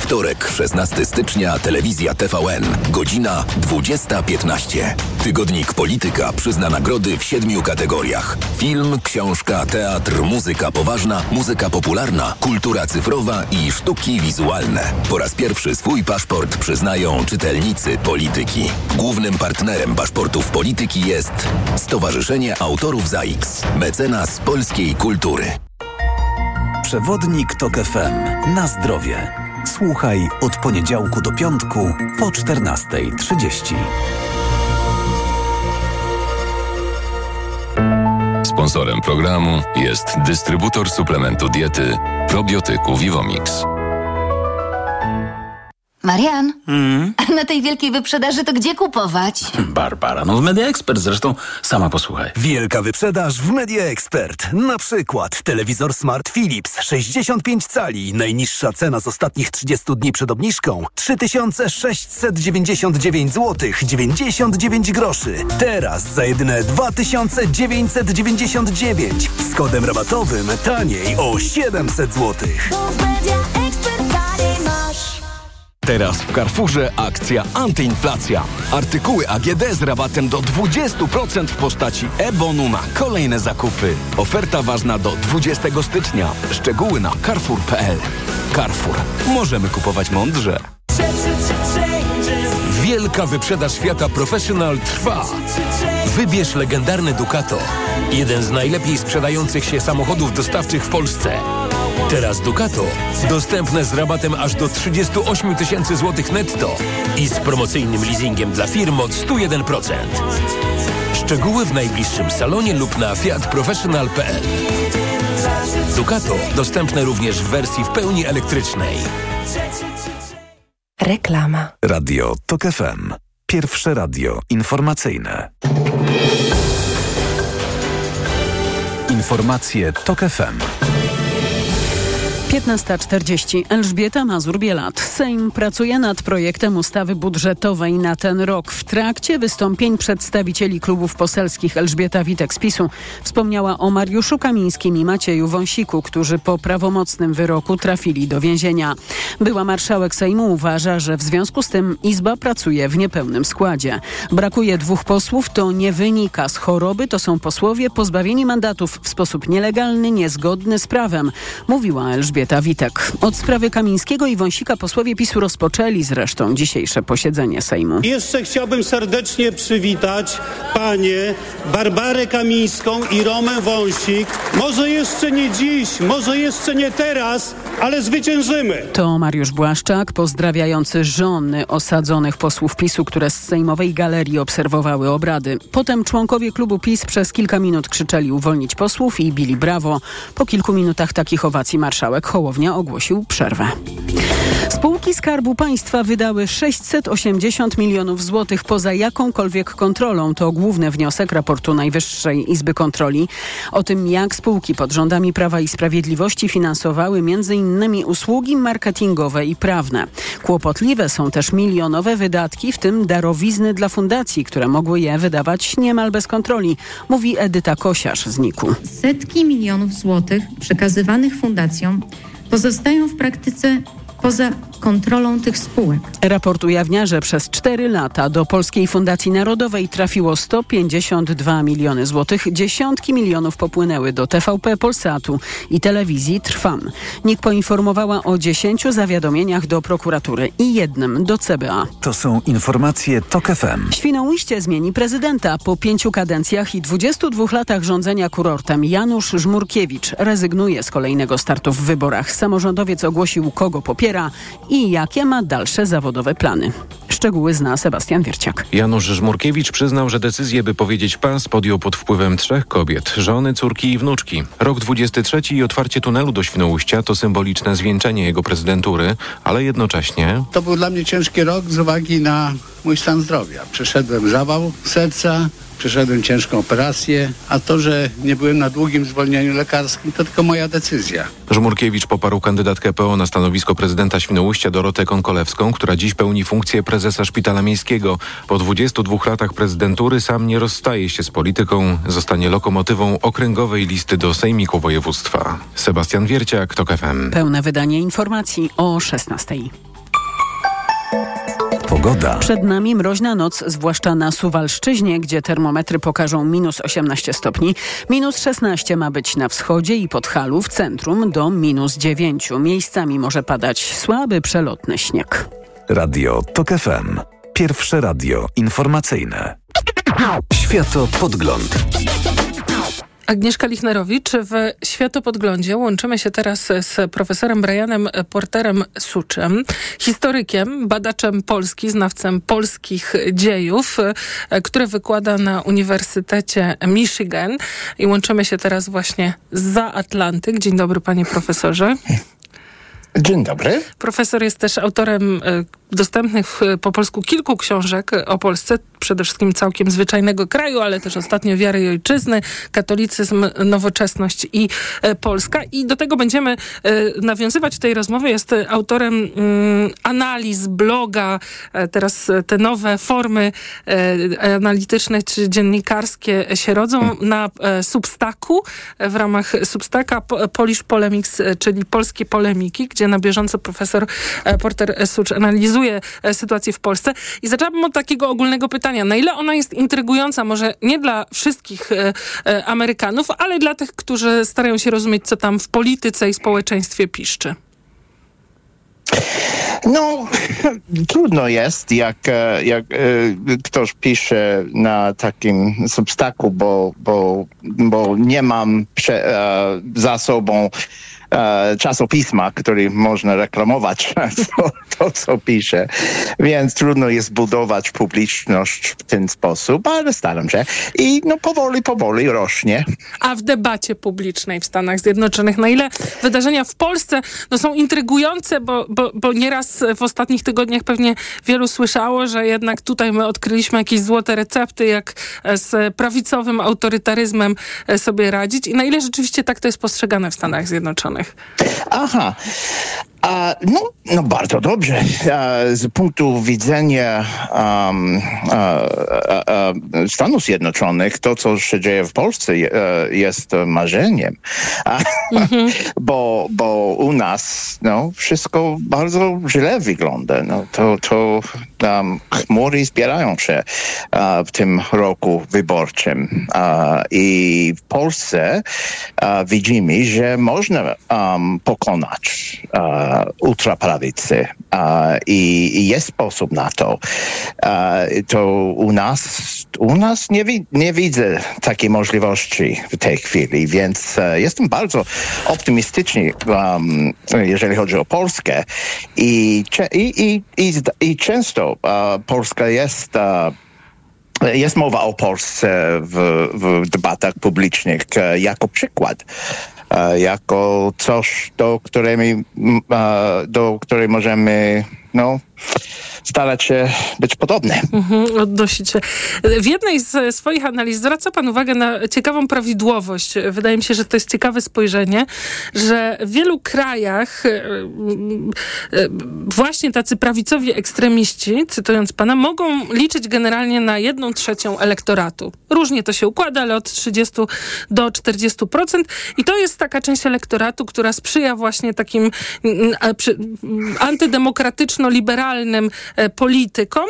Wtorek, 16 stycznia, telewizja TVN, godzina 20.15. Tygodnik Polityka przyzna nagrody w siedmiu kategoriach. Film, książka, teatr, muzyka poważna, muzyka popularna, kultura cyfrowa i sztuki wizualne. Po raz pierwszy swój paszport przyznają czytelnicy Polityki. Głównym partnerem paszportów Polityki jest Stowarzyszenie Autorów ZAIX, mecenas polskiej kultury.
Przewodnik TOK FM. Na zdrowie. Słuchaj od poniedziałku do piątku po 14.30.
Sponsorem programu jest dystrybutor suplementu diety probiotyku Vivomix.
Marian, a na tej wielkiej wyprzedaży to gdzie kupować?
Barbara, no w Media Expert zresztą sama posłuchaj.
Wielka wyprzedaż w Media Expert. Na przykład telewizor Smart Philips 65 cali. Najniższa cena z ostatnich 30 dni przed obniżką 3699 zł 99 groszy. Teraz za jedyne 2999 z kodem rabatowym taniej o 700 zł.
Teraz w Carrefourze akcja antyinflacja. Artykuły AGD z rabatem do 20% w postaci e-bonu na kolejne zakupy. Oferta ważna do 20 stycznia. Szczegóły na carrefour.pl. Carrefour. Możemy kupować mądrze. Wielka wyprzedaż Fiata Professional trwa. Wybierz legendarny Ducato. Jeden z najlepiej sprzedających się samochodów dostawczych w Polsce. Teraz Ducato dostępne z rabatem aż do 38 tysięcy złotych netto i z promocyjnym leasingiem dla firm od 101%. Szczegóły w najbliższym salonie lub na fiatprofessional.pl. Ducato dostępne również w wersji w pełni elektrycznej.
Reklama.
Radio TOK FM. Pierwsze radio informacyjne. Informacje TOK FM.
15.40. Elżbieta Mazur-Bielat. Sejm pracuje nad projektem ustawy budżetowej na ten rok. W trakcie wystąpień przedstawicieli klubów poselskich Elżbieta Witek z PiSu wspomniała o Mariuszu Kamińskim i Macieju Wąsiku, którzy po prawomocnym wyroku trafili do więzienia. Była marszałek Sejmu uważa, że w związku z tym Izba pracuje w niepełnym składzie. Brakuje dwóch posłów, to nie wynika z choroby, to są posłowie pozbawieni mandatów w sposób nielegalny, niezgodny z prawem, mówiła Elżbieta Witek. Od sprawy Kamińskiego i Wąsika posłowie PiSu rozpoczęli zresztą dzisiejsze posiedzenie Sejmu.
Jeszcze chciałbym serdecznie przywitać panie Barbarę Kamińską i Romę Wąsik. Może jeszcze nie dziś, może jeszcze nie teraz, ale zwyciężymy.
To Mariusz Błaszczak pozdrawiający żony osadzonych posłów PiSu, które z sejmowej galerii obserwowały obrady. Potem członkowie klubu PiS przez kilka minut krzyczeli uwolnić posłów i bili brawo. Po kilku minutach takich owacji marszałek Hołownia ogłosił przerwę. Spółki Skarbu Państwa wydały 680 milionów złotych poza jakąkolwiek kontrolą. To główny wniosek raportu Najwyższej Izby Kontroli. O tym, jak spółki pod rządami Prawa i Sprawiedliwości finansowały m.in. usługi marketingowe i prawne. Kłopotliwe są też milionowe wydatki, w tym darowizny dla fundacji, które mogły je wydawać niemal bez kontroli, mówi Edyta Kosiarz z NIK-u.
Setki milionów złotych przekazywanych fundacjom pozostają w praktyce poza
kontrolą tych spółek.
Raport ujawnia, że przez 4 lata do Polskiej Fundacji Narodowej trafiło 152 miliony złotych. Dziesiątki milionów popłynęły do TVP, Polsatu i telewizji Trwam. NIK poinformowała o 10 zawiadomieniach do prokuratury i jednym do CBA.
To są informacje TOK FM.
Świnoujście zmieni prezydenta. Po pięciu kadencjach i 22 latach rządzenia kurortem Janusz Żmurkiewicz rezygnuje z kolejnego startu w wyborach. Samorządowiec ogłosił, kogo popiera i jakie ma dalsze zawodowe plany. Szczegóły zna Sebastian Wierciak.
Janusz Żmurkiewicz przyznał, że decyzję, by powiedzieć pas, podjął pod wpływem trzech kobiet, żony, córki i wnuczki. Rok 23 i otwarcie tunelu do Świnoujścia to symboliczne zwieńczenie jego prezydentury, ale jednocześnie...
To był dla mnie ciężki rok z uwagi na mój stan zdrowia. Przeszedłem zawał serca, przeszedłem ciężką operację, a to, że nie byłem na długim zwolnieniu lekarskim, to tylko moja decyzja.
Żmurkiewicz poparł kandydatkę PO na stanowisko prezydenta Świnoujścia Dorotę Konkolewską, która dziś pełni funkcję prezesa Szpitala Miejskiego. Po 22 latach prezydentury sam nie rozstaje się z polityką, zostanie lokomotywą okręgowej listy do Sejmiku Województwa. Sebastian Wierciak, TOK FM.
Pełne wydanie informacji o 16.
Pogoda.
Przed nami mroźna noc, zwłaszcza na Suwalszczyźnie, gdzie termometry pokażą minus 18 stopni. Minus 16 ma być na wschodzie i Podhalu, w centrum do minus 9. Miejscami może padać słaby, przelotny śnieg.
Radio TOK FM. Pierwsze radio informacyjne. Światopodgląd.
Agnieszka Lichnerowicz w Światopodglądzie. Łączymy się teraz z profesorem Brianem Porterem Suczem, historykiem, badaczem Polski, znawcem polskich dziejów, który wykłada na Uniwersytecie Michigan. I łączymy się teraz właśnie za Atlantyk. Dzień dobry, panie profesorze.
Dzień dobry.
Profesor jest też autorem dostępnych po polsku kilku książek o Polsce, przede wszystkim całkiem zwyczajnego kraju, ale też ostatnio Wiary i Ojczyzny, Katolicyzm, Nowoczesność i Polska. I do tego będziemy nawiązywać w tej rozmowie. Jest autorem mm, analiz, bloga, teraz te nowe formy analityczne czy dziennikarskie się rodzą na Substaku, w ramach Substaka Polish Polemics, czyli polskie polemiki, gdzie na bieżąco profesor Porter Sucz analizuje sytuację w Polsce. I zaczęłabym od takiego ogólnego pytania. Na ile ona jest intrygująca, może nie dla wszystkich e, e, Amerykanów, ale dla tych, którzy starają się rozumieć, co tam w polityce i społeczeństwie piszczy?
No, trudno jest, jak, jak ktoś pisze na takim substaku, bo, bo, bo nie mam prze, za sobą e, czasopisma, który można reklamować to, to, co pisze. Więc trudno jest budować publiczność w ten sposób, ale staram się. I no powoli, powoli rośnie.
A w debacie publicznej w Stanach Zjednoczonych, na ile wydarzenia w Polsce no, są intrygujące, bo, bo, bo nieraz w ostatnich tygodniach pewnie wielu słyszało, że jednak tutaj my odkryliśmy jakieś złote recepty, jak z prawicowym autorytaryzmem sobie radzić i na ile rzeczywiście tak to jest postrzegane w Stanach Zjednoczonych.
Aha. A, no, no bardzo dobrze. A, z punktu widzenia um, a, Stanów Zjednoczonych to, co się dzieje w Polsce je, jest marzeniem. Mm-hmm. bo, bo u nas no, wszystko bardzo źle wygląda. No, to, to um, chmury zbierają się w tym roku wyborczym. I w Polsce widzimy, że można um, pokonać ultraprawicy i, i jest sposób na to. To u nas, u nas nie, wi nie widzę takiej możliwości w tej chwili, więc jestem bardzo optymistyczny, um, jeżeli chodzi o Polskę i, i, i, i, często Polska jest jest mowa o Polsce w, w debatach publicznych jako przykład jako coś, do której, do której możemy no, starać się być podobny.
Mhm, odnosić się. W jednej z swoich analiz zwraca pan uwagę na ciekawą prawidłowość. Wydaje mi się, że to jest ciekawe spojrzenie, że w wielu krajach e, e, właśnie tacy prawicowi ekstremiści, cytując pana, mogą liczyć generalnie na jedną trzecią elektoratu. Różnie to się układa, ale od 30 do 40%. I to jest taka część elektoratu, która sprzyja właśnie takim antydemokratyczno-liberalnym e, politykom.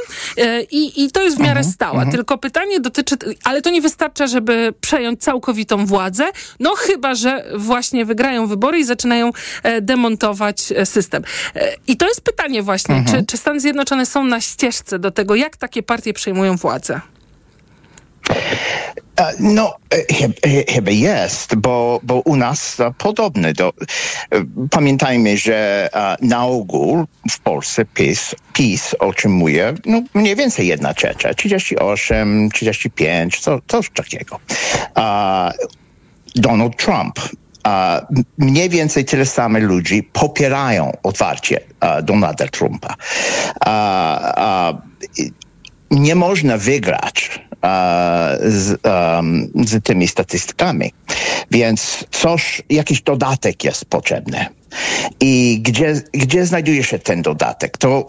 I, I to jest w miarę mhm, stała. Mhm. Tylko pytanie dotyczy, ale to nie wystarcza, żeby przejąć całkowitą władzę, no chyba, że właśnie wygrają wybory i zaczynają demontować system. I to jest pytanie właśnie, mhm. czy, czy Stany Zjednoczone są na ścieżce do tego, jak takie partie przejmują władzę?
No, chyba jest, bo, bo u nas podobne. Do, pamiętajmy, że na ogół w Polsce PiS, PiS otrzymuje no, mniej więcej jedna trzecia, 38, 35, co, coś takiego. Donald Trump mniej więcej tyle samo ludzi popierają otwarcie Donalda Trumpa. nie można wygrać z, z tymi statystykami. Więc coś, jakiś dodatek jest potrzebny. I gdzie, gdzie znajduje się ten dodatek? To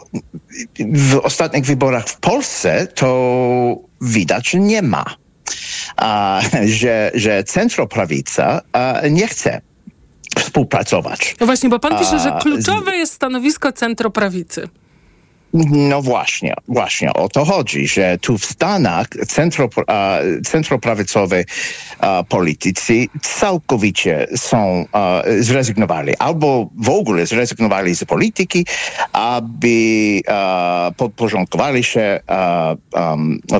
w ostatnich wyborach w Polsce to widać, nie ma a, że, że centroprawica a, nie chce współpracować.
No właśnie, bo pan pisze, że kluczowe jest stanowisko centroprawicy.
No właśnie, właśnie o to chodzi, że tu w Stanach centro, centroprawicowi politycy całkowicie są zrezygnowali albo w ogóle zrezygnowali z polityki, aby podporządkowali się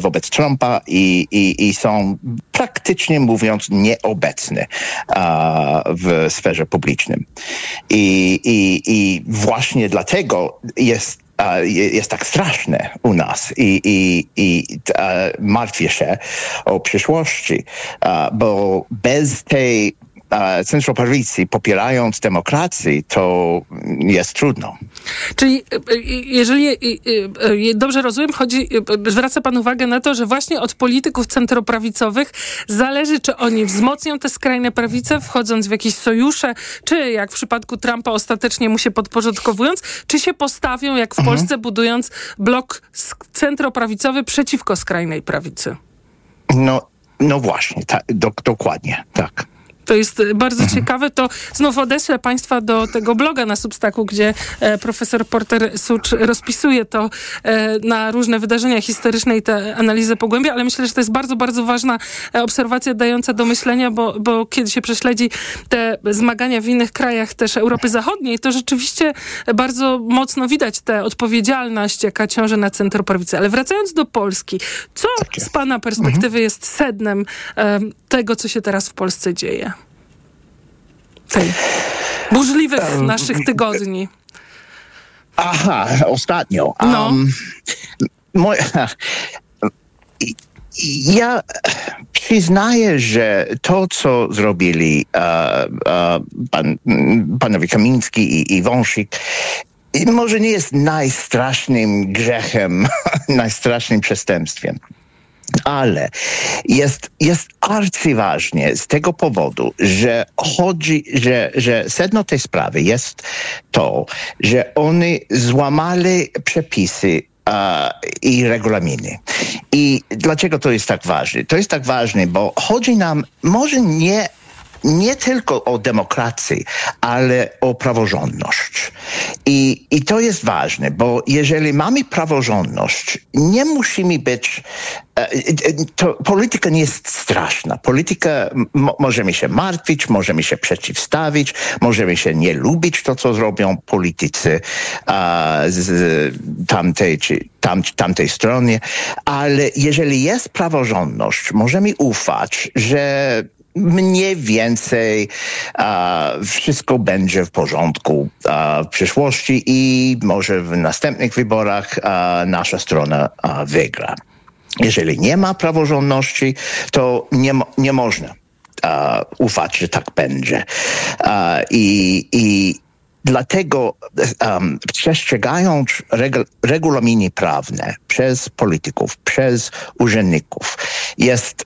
wobec Trumpa i, i, i są praktycznie mówiąc nieobecny w sferze publicznej. I, i, i właśnie dlatego jest jest tak straszne u nas i, i, i martwię się o przyszłości, bo bez tej centroprawicy popierając demokrację, to jest trudno.
Czyli e, e, jeżeli e, dobrze rozumiem, chodzi, zwraca pan uwagę na to, że właśnie od polityków centroprawicowych zależy, czy oni wzmocnią te skrajne prawice, wchodząc w jakieś sojusze, czy jak w przypadku Trumpa ostatecznie mu się podporządkowując, czy się postawią, jak w mhm. Polsce, budując blok centroprawicowy przeciwko skrajnej prawicy.
No, no właśnie, tak, do, dokładnie, tak.
To jest bardzo mhm. ciekawe. To znów odeślę Państwa do tego bloga na Substaku, gdzie e, profesor Porter Sucz rozpisuje to e, na różne wydarzenia historyczne i te analizę pogłębia, ale myślę, że to jest bardzo, bardzo ważna e, obserwacja dająca do myślenia, bo, bo kiedy się prześledzi te zmagania w innych krajach też Europy Zachodniej, to rzeczywiście bardzo mocno widać tę odpowiedzialność, jaka ciąży na centroprawicy. Ale wracając do Polski, co tak z Pana perspektywy mhm. jest sednem e, tego, co się teraz w Polsce dzieje? tej burzliwych naszych tygodni.
Aha, ostatnio. No. Um, moj, ja przyznaję, że to, co zrobili uh, uh, pan, panowie Kamiński i, i Wąsik, może nie jest najstrasznym grzechem, najstrasznym przestępstwem. Ale jest, jest arcyważnie z tego powodu, że chodzi, że, że sedno tej sprawy jest to, że oni złamali przepisy i regulaminy. I dlaczego to jest tak ważne? To jest tak ważne, bo chodzi nam może nie nie tylko o demokrację, ale o praworządność. I, I to jest ważne, bo jeżeli mamy praworządność, nie musimy być. E, e, to polityka nie jest straszna. Polityka możemy się martwić, możemy się przeciwstawić, możemy się nie lubić to, co zrobią politycy a, z tamtej czy tam, tamtej stronie, ale jeżeli jest praworządność, możemy ufać, że mniej więcej wszystko będzie w porządku w przyszłości i może w następnych wyborach nasza strona wygra. Jeżeli nie ma praworządności, to nie, nie można ufać, że tak będzie. I, i dlatego um, przestrzegając regu, regulaminy prawne przez polityków, przez urzędników, jest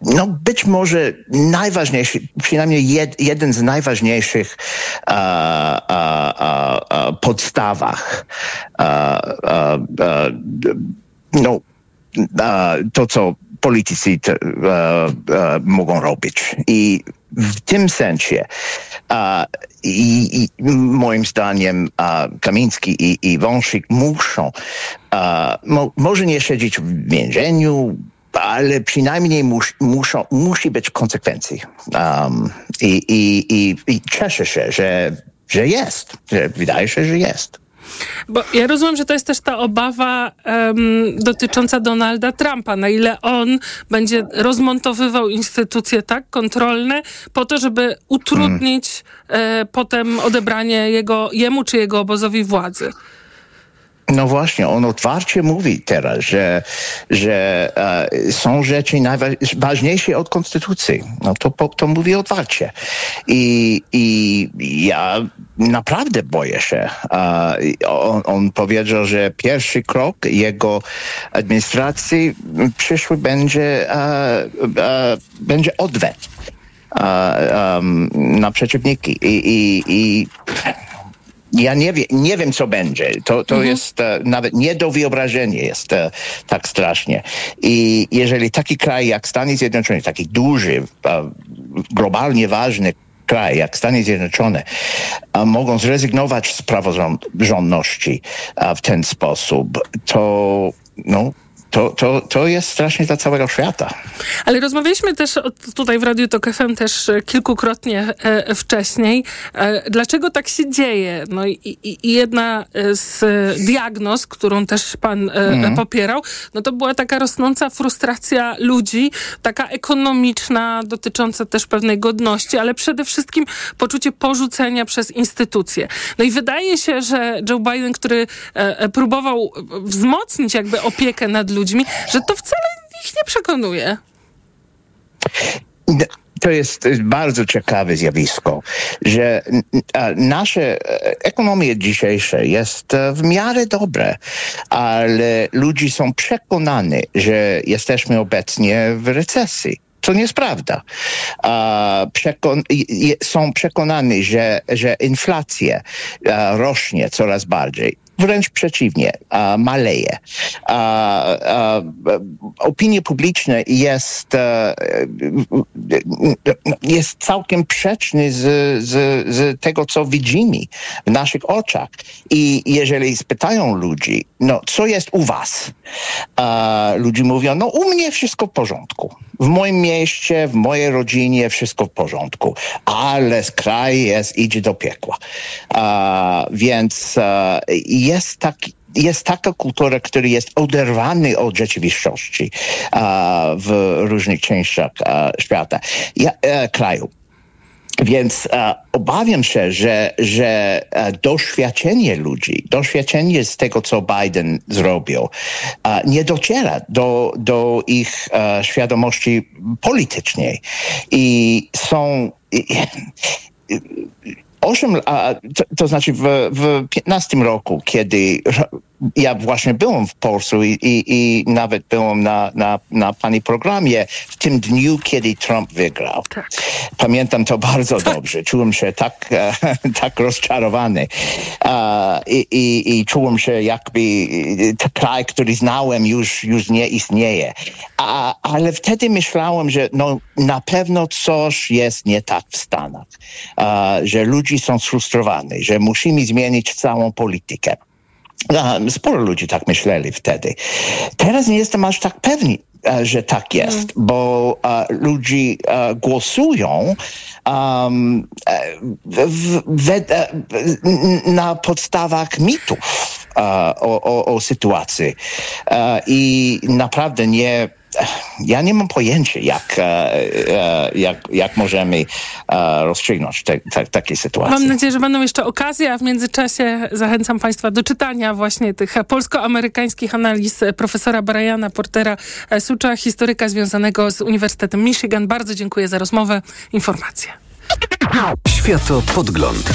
no być może najważniejszy, przynajmniej jed, jeden z najważniejszych uh, uh, uh, podstawach no, to, co politycy mogą robić. I w tym sensie i, i moim zdaniem Kamiński i, i Wąsik muszą, mo, może nie siedzieć w więzieniu, ale przynajmniej mus, muszą, musi być konsekwencji. Um, i, i, i, I cieszę się, że, że jest, że wydaje się, że jest.
Bo ja rozumiem, że to jest też ta obawa um, dotycząca Donalda Trumpa, na ile on będzie rozmontowywał instytucje tak kontrolne po to, żeby utrudnić hmm. e, potem odebranie jego, jemu czy jego obozowi władzy.
No właśnie, on otwarcie mówi teraz, że, że e, są rzeczy najważniejsze od konstytucji. No to, to mówi otwarcie. I, I ja naprawdę boję się. E, on, on powiedział, że pierwszy krok jego administracji przyszły będzie, e, e będzie odwet na przeciwniki. I, i, i ja nie, wie, nie wiem, co będzie. To, to mhm. jest e, nawet nie do wyobrażenia jest e, tak strasznie. I jeżeli taki kraj jak Stany Zjednoczone, taki duży, e, globalnie ważny kraj jak Stany Zjednoczone mogą zrezygnować z praworządności w ten sposób, to no, to, to, to jest strasznie dla całego świata.
Ale rozmawialiśmy też tutaj w Radiu Tok FM też e, kilkukrotnie e, wcześniej. E, dlaczego tak się dzieje? No i, i, jedna z diagnoz, którą też pan mm. popierał, no to była taka rosnąca frustracja ludzi, taka ekonomiczna, dotycząca też pewnej godności, ale przede wszystkim poczucie porzucenia przez instytucje. No i wydaje się, że Joe Biden, który próbował wzmocnić jakby opiekę nad ludźmi, ludźmi, że to wcale ich nie przekonuje.
To jest bardzo ciekawe zjawisko, że nasze ekonomia dzisiejsza jest e, w miarę dobre, ale ludzie są przekonani, że jesteśmy obecnie w recesji. To nie jest prawda. Przekon są przekonani, że, że inflacja rośnie coraz bardziej wręcz przeciwnie, maleje. Opinia publiczna jest, e, jest całkiem sprzeczny z, z, z tego, co widzimy w naszych oczach. I jeżeli spytają ludzi, no co jest u was? Ludzie mówią, no u mnie wszystko w porządku. W moim mieście, w mojej rodzinie wszystko w porządku. Ale kraj jest, idzie do piekła. Więc jest taki jest taka kultura, która jest oderwany od rzeczywistości w różnych częściach świata, ja, e, kraju. Więc e, obawiam się, że, że e, doświadczenie ludzi, doświadczenie z tego, co Biden zrobił, nie dociera do, do ich świadomości politycznej. I są. I, Osiem, a, to, to znaczy w, w 15 roku, kiedy ja właśnie byłem w Polsce i, i, i nawet byłem na, na, na pani programie w tym dniu, kiedy Trump wygrał. Tak. Pamiętam to bardzo tak. dobrze. Czułem się tak, e, tak rozczarowany e, i, i, i czułem się jakby ten kraj, który znałem już, już nie istnieje. A, ale wtedy myślałem, że no, na pewno coś jest nie tak w Stanach, e, że ludzie są sfrustrowani, że musimy zmienić całą politykę. Sporo ludzi tak myśleli wtedy. Teraz nie jestem aż tak pewny, e, że tak jest, mm. bo uh, ludzie uh, głosują um, w, na podstawach mitów o, o, o, sytuacji i naprawdę nie ja nie mam pojęcia, jak, e, e, jak, jak możemy e, rozstrzygnąć te, te, takie sytuacje.
Mam nadzieję, że będą jeszcze okazje, a w międzyczasie zachęcam Państwa do czytania właśnie tych polsko-amerykańskich analiz profesora Briana Portera Sucza, historyka związanego z Uniwersytetem Michigan. Bardzo dziękuję za rozmowę, informacje.
Światopodgląd.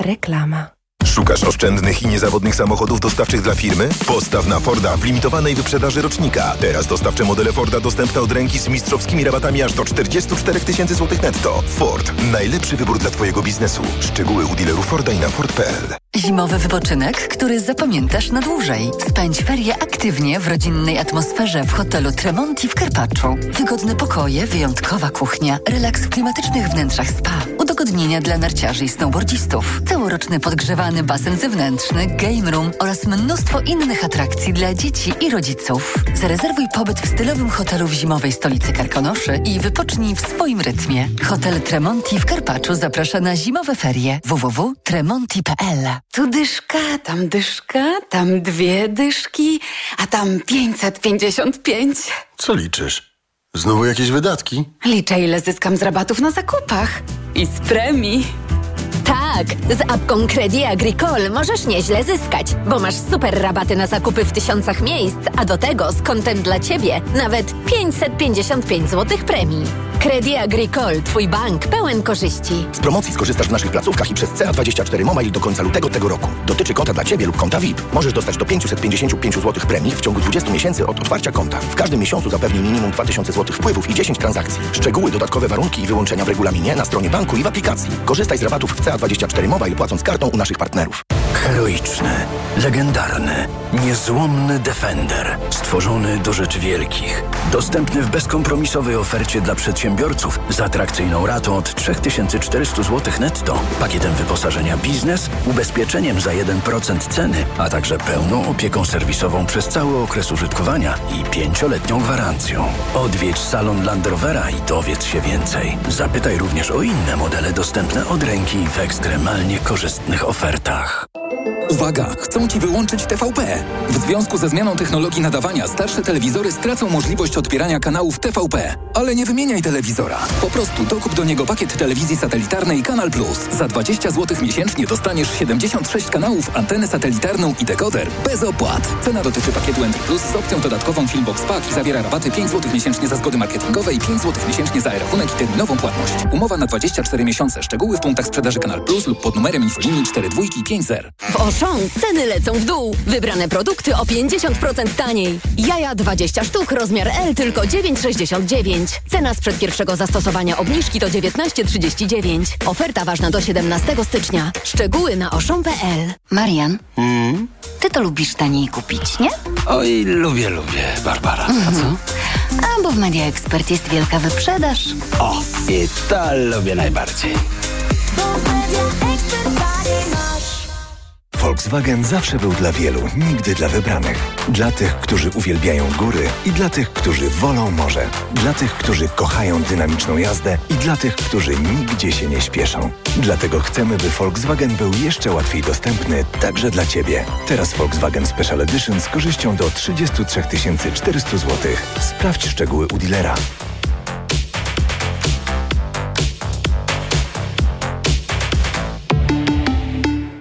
Reklama.
Szukasz oszczędnych i niezawodnych samochodów dostawczych dla firmy? Postaw na Forda w limitowanej wyprzedaży rocznika. Teraz dostawcze modele Forda dostępne od ręki z mistrzowskimi rabatami aż do 44 tysięcy złotych netto. Ford. Najlepszy wybór dla Twojego biznesu. Szczegóły u dealerów Forda i na Ford.pl.
Zimowy wypoczynek, który zapamiętasz na dłużej. Spędź ferie aktywnie w rodzinnej atmosferze w hotelu Tremonti w Karpaczu. Wygodne pokoje, wyjątkowa kuchnia, relaks w klimatycznych wnętrzach spa, udogodnienia dla narciarzy i snowboardzistów, całoroczny podgrzewany basen zewnętrzny, game room oraz mnóstwo innych atrakcji dla dzieci i rodziców. Zarezerwuj pobyt w stylowym hotelu w zimowej stolicy Karkonoszy i wypocznij w swoim rytmie. Hotel Tremonti w Karpaczu zaprasza na zimowe ferie www.tremonti.pl
Tu dyszka, tam dyszka, tam dwie dyszki, a tam 555.
Co liczysz? Znowu jakieś wydatki?
Liczę, ile zyskam z rabatów na zakupach. I z premii.
Tak, z apką Credit Agricole możesz nieźle zyskać, bo masz super rabaty na zakupy w tysiącach miejsc, a do tego z kontem dla Ciebie nawet 555 zł premii. Credit Agricole, Twój bank pełen korzyści.
Z promocji skorzystasz w naszych placówkach i przez CA24 Mobile do końca lutego tego roku. Dotyczy konta dla Ciebie lub konta VIP. Możesz dostać do 555 zł premii w ciągu 20 miesięcy od otwarcia konta. W każdym miesiącu zapewni minimum 2000 zł wpływów i 10 transakcji. Szczegóły, dodatkowe warunki i wyłączenia w regulaminie na stronie banku i w aplikacji. Korzystaj z rabatów w CA24 Mobile płacąc kartą u naszych partnerów.
Heroiczny, legendarny, niezłomny Defender. Stworzony do rzeczy wielkich. Dostępny w bezkompromisowej ofercie dla przedsiębiorców z atrakcyjną ratą od 3400 zł netto, pakietem wyposażenia biznes, ubezpieczeniem za 1% ceny, a także pełną opieką serwisową przez cały okres użytkowania i pięcioletnią gwarancją. Odwiedź salon Land Rovera i dowiedz się więcej. Zapytaj również o inne modele dostępne od ręki w ekstremalnie korzystnych ofertach.
Uwaga! Chcą Ci wyłączyć TVP. W związku ze zmianą technologii nadawania starsze telewizory stracą możliwość odbierania kanałów TVP. Ale nie wymieniaj telewizora. Po prostu dokup do niego pakiet telewizji satelitarnej Kanal Plus. Za 20 zł miesięcznie dostaniesz 76 kanałów, antenę satelitarną i dekoder bez opłat. Cena dotyczy pakietu Entry Plus z opcją dodatkową Filmbox Pack i zawiera rabaty 5 zł miesięcznie za zgody marketingowe i 5 zł miesięcznie za rachunek i terminową płatność. Umowa na 24 miesiące. Szczegóły w punktach sprzedaży Kanal Plus lub pod numerem infolinii 42 i 50.
W Auchan ceny lecą w dół. Wybrane produkty o 50% taniej. Jaja 20 sztuk, rozmiar L tylko 9,69. Cena sprzed pierwszego zastosowania obniżki to 19,39. Oferta ważna do 17 stycznia. Szczegóły na oszą.pl.
Marian, ty to lubisz taniej kupić, nie?
Oj, lubię, lubię, Barbara. A co?
A bo w Media Expert jest wielka wyprzedaż.
O, i to lubię najbardziej.
Volkswagen zawsze był dla wielu, nigdy dla wybranych. Dla tych, którzy uwielbiają góry i dla tych, którzy wolą morze. Dla tych, którzy kochają dynamiczną jazdę i dla tych, którzy nigdzie się nie śpieszą. Dlatego chcemy, by Volkswagen był jeszcze łatwiej dostępny także dla Ciebie. Teraz Volkswagen Special Edition z korzyścią do 33 400 zł. Sprawdź szczegóły u dealera.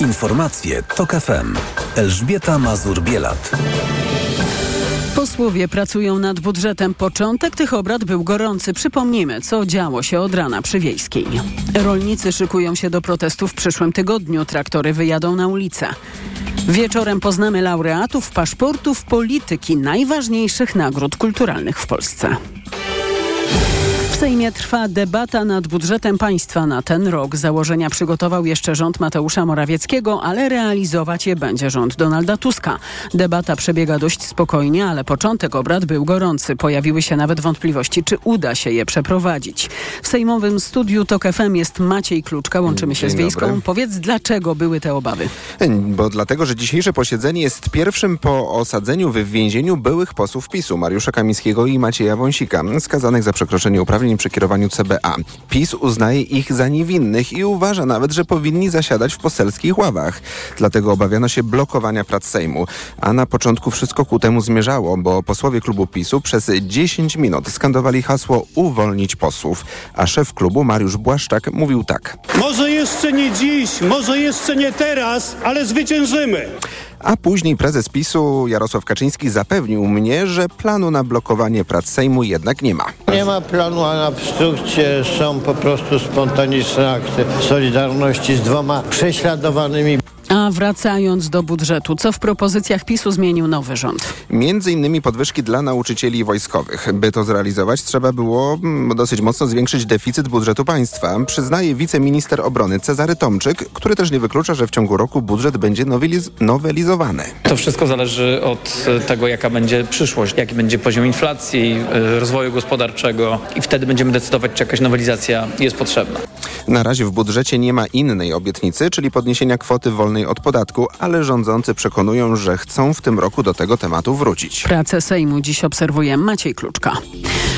Informacje TOK FM. Elżbieta Mazur-Bielat.
Posłowie pracują nad budżetem. Początek tych obrad był gorący. Przypomnijmy, co działo się od rana przy Wiejskiej. Rolnicy szykują się do protestu w przyszłym tygodniu. Traktory wyjadą na ulicę. Wieczorem poznamy laureatów paszportów polityki najważniejszych nagród kulturalnych w Polsce.
W
Sejmie trwa debata nad budżetem państwa na ten rok. Założenia przygotował jeszcze rząd Mateusza Morawieckiego, ale realizować je będzie rząd Donalda Tuska. Debata przebiega dość spokojnie, ale początek obrad był gorący. Pojawiły się nawet wątpliwości, czy uda się je przeprowadzić. W sejmowym studiu TOK FM jest Maciej Kluczka. Łączymy się
Dzień
z Wiejską.
dobry.
Powiedz, dlaczego były te obawy?
Bo dlatego, że dzisiejsze posiedzenie jest pierwszym po osadzeniu w więzieniu byłych posłów PiSu Mariusza Kamińskiego i Macieja Wąsika, skazanych za przekroczenie uprawnień przy kierowaniu CBA. PiS uznaje ich za niewinnych i uważa nawet, że powinni zasiadać w poselskich ławach. Dlatego obawiano się blokowania prac Sejmu. A na początku wszystko ku temu zmierzało, bo posłowie klubu PiSu przez 10 minut skandowali hasło uwolnić posłów. A szef klubu Mariusz Błaszczak mówił tak.
Może jeszcze nie dziś, może jeszcze nie teraz, ale zwyciężymy.
A później prezes PiSu Jarosław Kaczyński zapewnił mnie, że planu na blokowanie prac Sejmu jednak nie ma.
Nie ma planu na obstrukcję, są po prostu spontaniczne akty solidarności z dwoma prześladowanymi.
A wracając do budżetu, co w propozycjach PiSu zmienił nowy rząd?
Między innymi podwyżki dla nauczycieli wojskowych. By to zrealizować, trzeba było mm, dosyć mocno zwiększyć deficyt budżetu państwa, przyznaje wiceminister obrony Cezary Tomczyk, który też nie wyklucza, że w ciągu roku budżet będzie noweliz- nowelizowany.
To wszystko zależy od e, tego, jaka będzie przyszłość, jaki będzie poziom inflacji, e, rozwoju gospodarczego i wtedy będziemy decydować, czy jakaś nowelizacja jest potrzebna.
Na razie w budżecie nie ma innej obietnicy, czyli podniesienia kwoty wolnej od podatku, ale rządzący przekonują, że chcą w tym roku do tego tematu wrócić.
Pracę Sejmu dziś obserwuje Maciej Kluczka.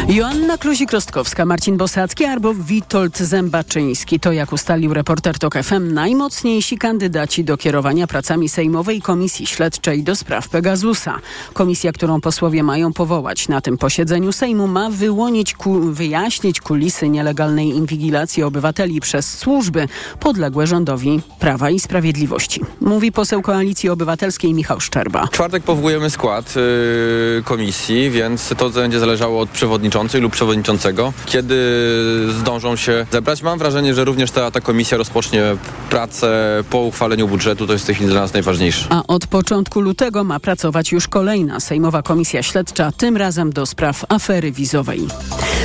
Joanna Kluzik-Rostkowska, Marcin Bosacki albo Witold Zębaczyński. To jak ustalił reporter TOK FM najmocniejsi kandydaci do kierowania pracami Sejmowej Komisji Śledczej do spraw Pegasusa. Komisja, którą posłowie mają powołać na tym posiedzeniu Sejmu ma wyłonić, ku, wyjaśnić kulisy nielegalnej inwigilacji obywateli przez służby podległe rządowi Prawa i Sprawiedliwości. Mówi poseł Koalicji Obywatelskiej Michał Szczerba.
W czwartek powołujemy skład y, komisji, więc to będzie zależało od przewodniczącej lub przewodniczącego. Kiedy zdążą się zebrać, mam wrażenie, że również ta, ta komisja rozpocznie pracę po uchwaleniu budżetu. To jest w tej chwili dla nas najważniejsze.
A od początku lutego ma pracować już kolejna Sejmowa Komisja Śledcza, tym razem do spraw afery wizowej.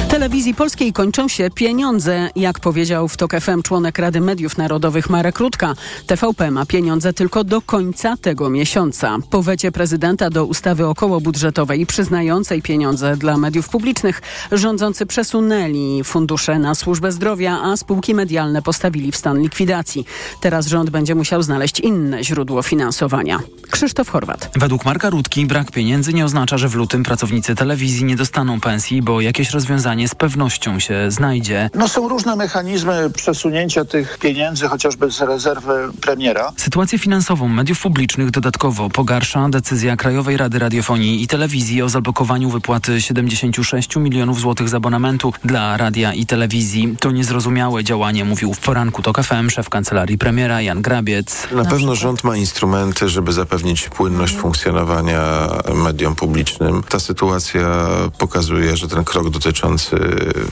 Telewizji Polskiej kończą się pieniądze, jak powiedział w TOK FM członek Rady Mediów Narodowych Marek Rutka. TVP ma pieniądze tylko do końca tego miesiąca. Po wecie prezydenta do ustawy okołobudżetowej przyznającej pieniądze dla mediów publicznych, rządzący przesunęli fundusze na służbę zdrowia, a spółki medialne postawili w stan likwidacji. Teraz rząd będzie musiał znaleźć inne źródło finansowania. Krzysztof Chorwat.
Według Marka Rutki brak pieniędzy nie oznacza, że w lutym pracownicy telewizji nie dostaną pensji, bo jakieś rozwiązanie z pewnością się znajdzie.
No są różne mechanizmy przesunięcia tych pieniędzy, chociażby z rezerwy premiera.
Sytuację finansową mediów publicznych dodatkowo pogarsza decyzja Krajowej Rady Radiofonii i Telewizji o zablokowaniu wypłaty 76 milionów złotych z abonamentu dla radia i telewizji. To niezrozumiałe działanie, mówił w poranku TOK FM szef kancelarii premiera Jan Grabiec.
Na pewno rząd ma instrumenty, żeby zapewnić płynność funkcjonowania mediom publicznym. Ta sytuacja pokazuje, że ten krok dotyczący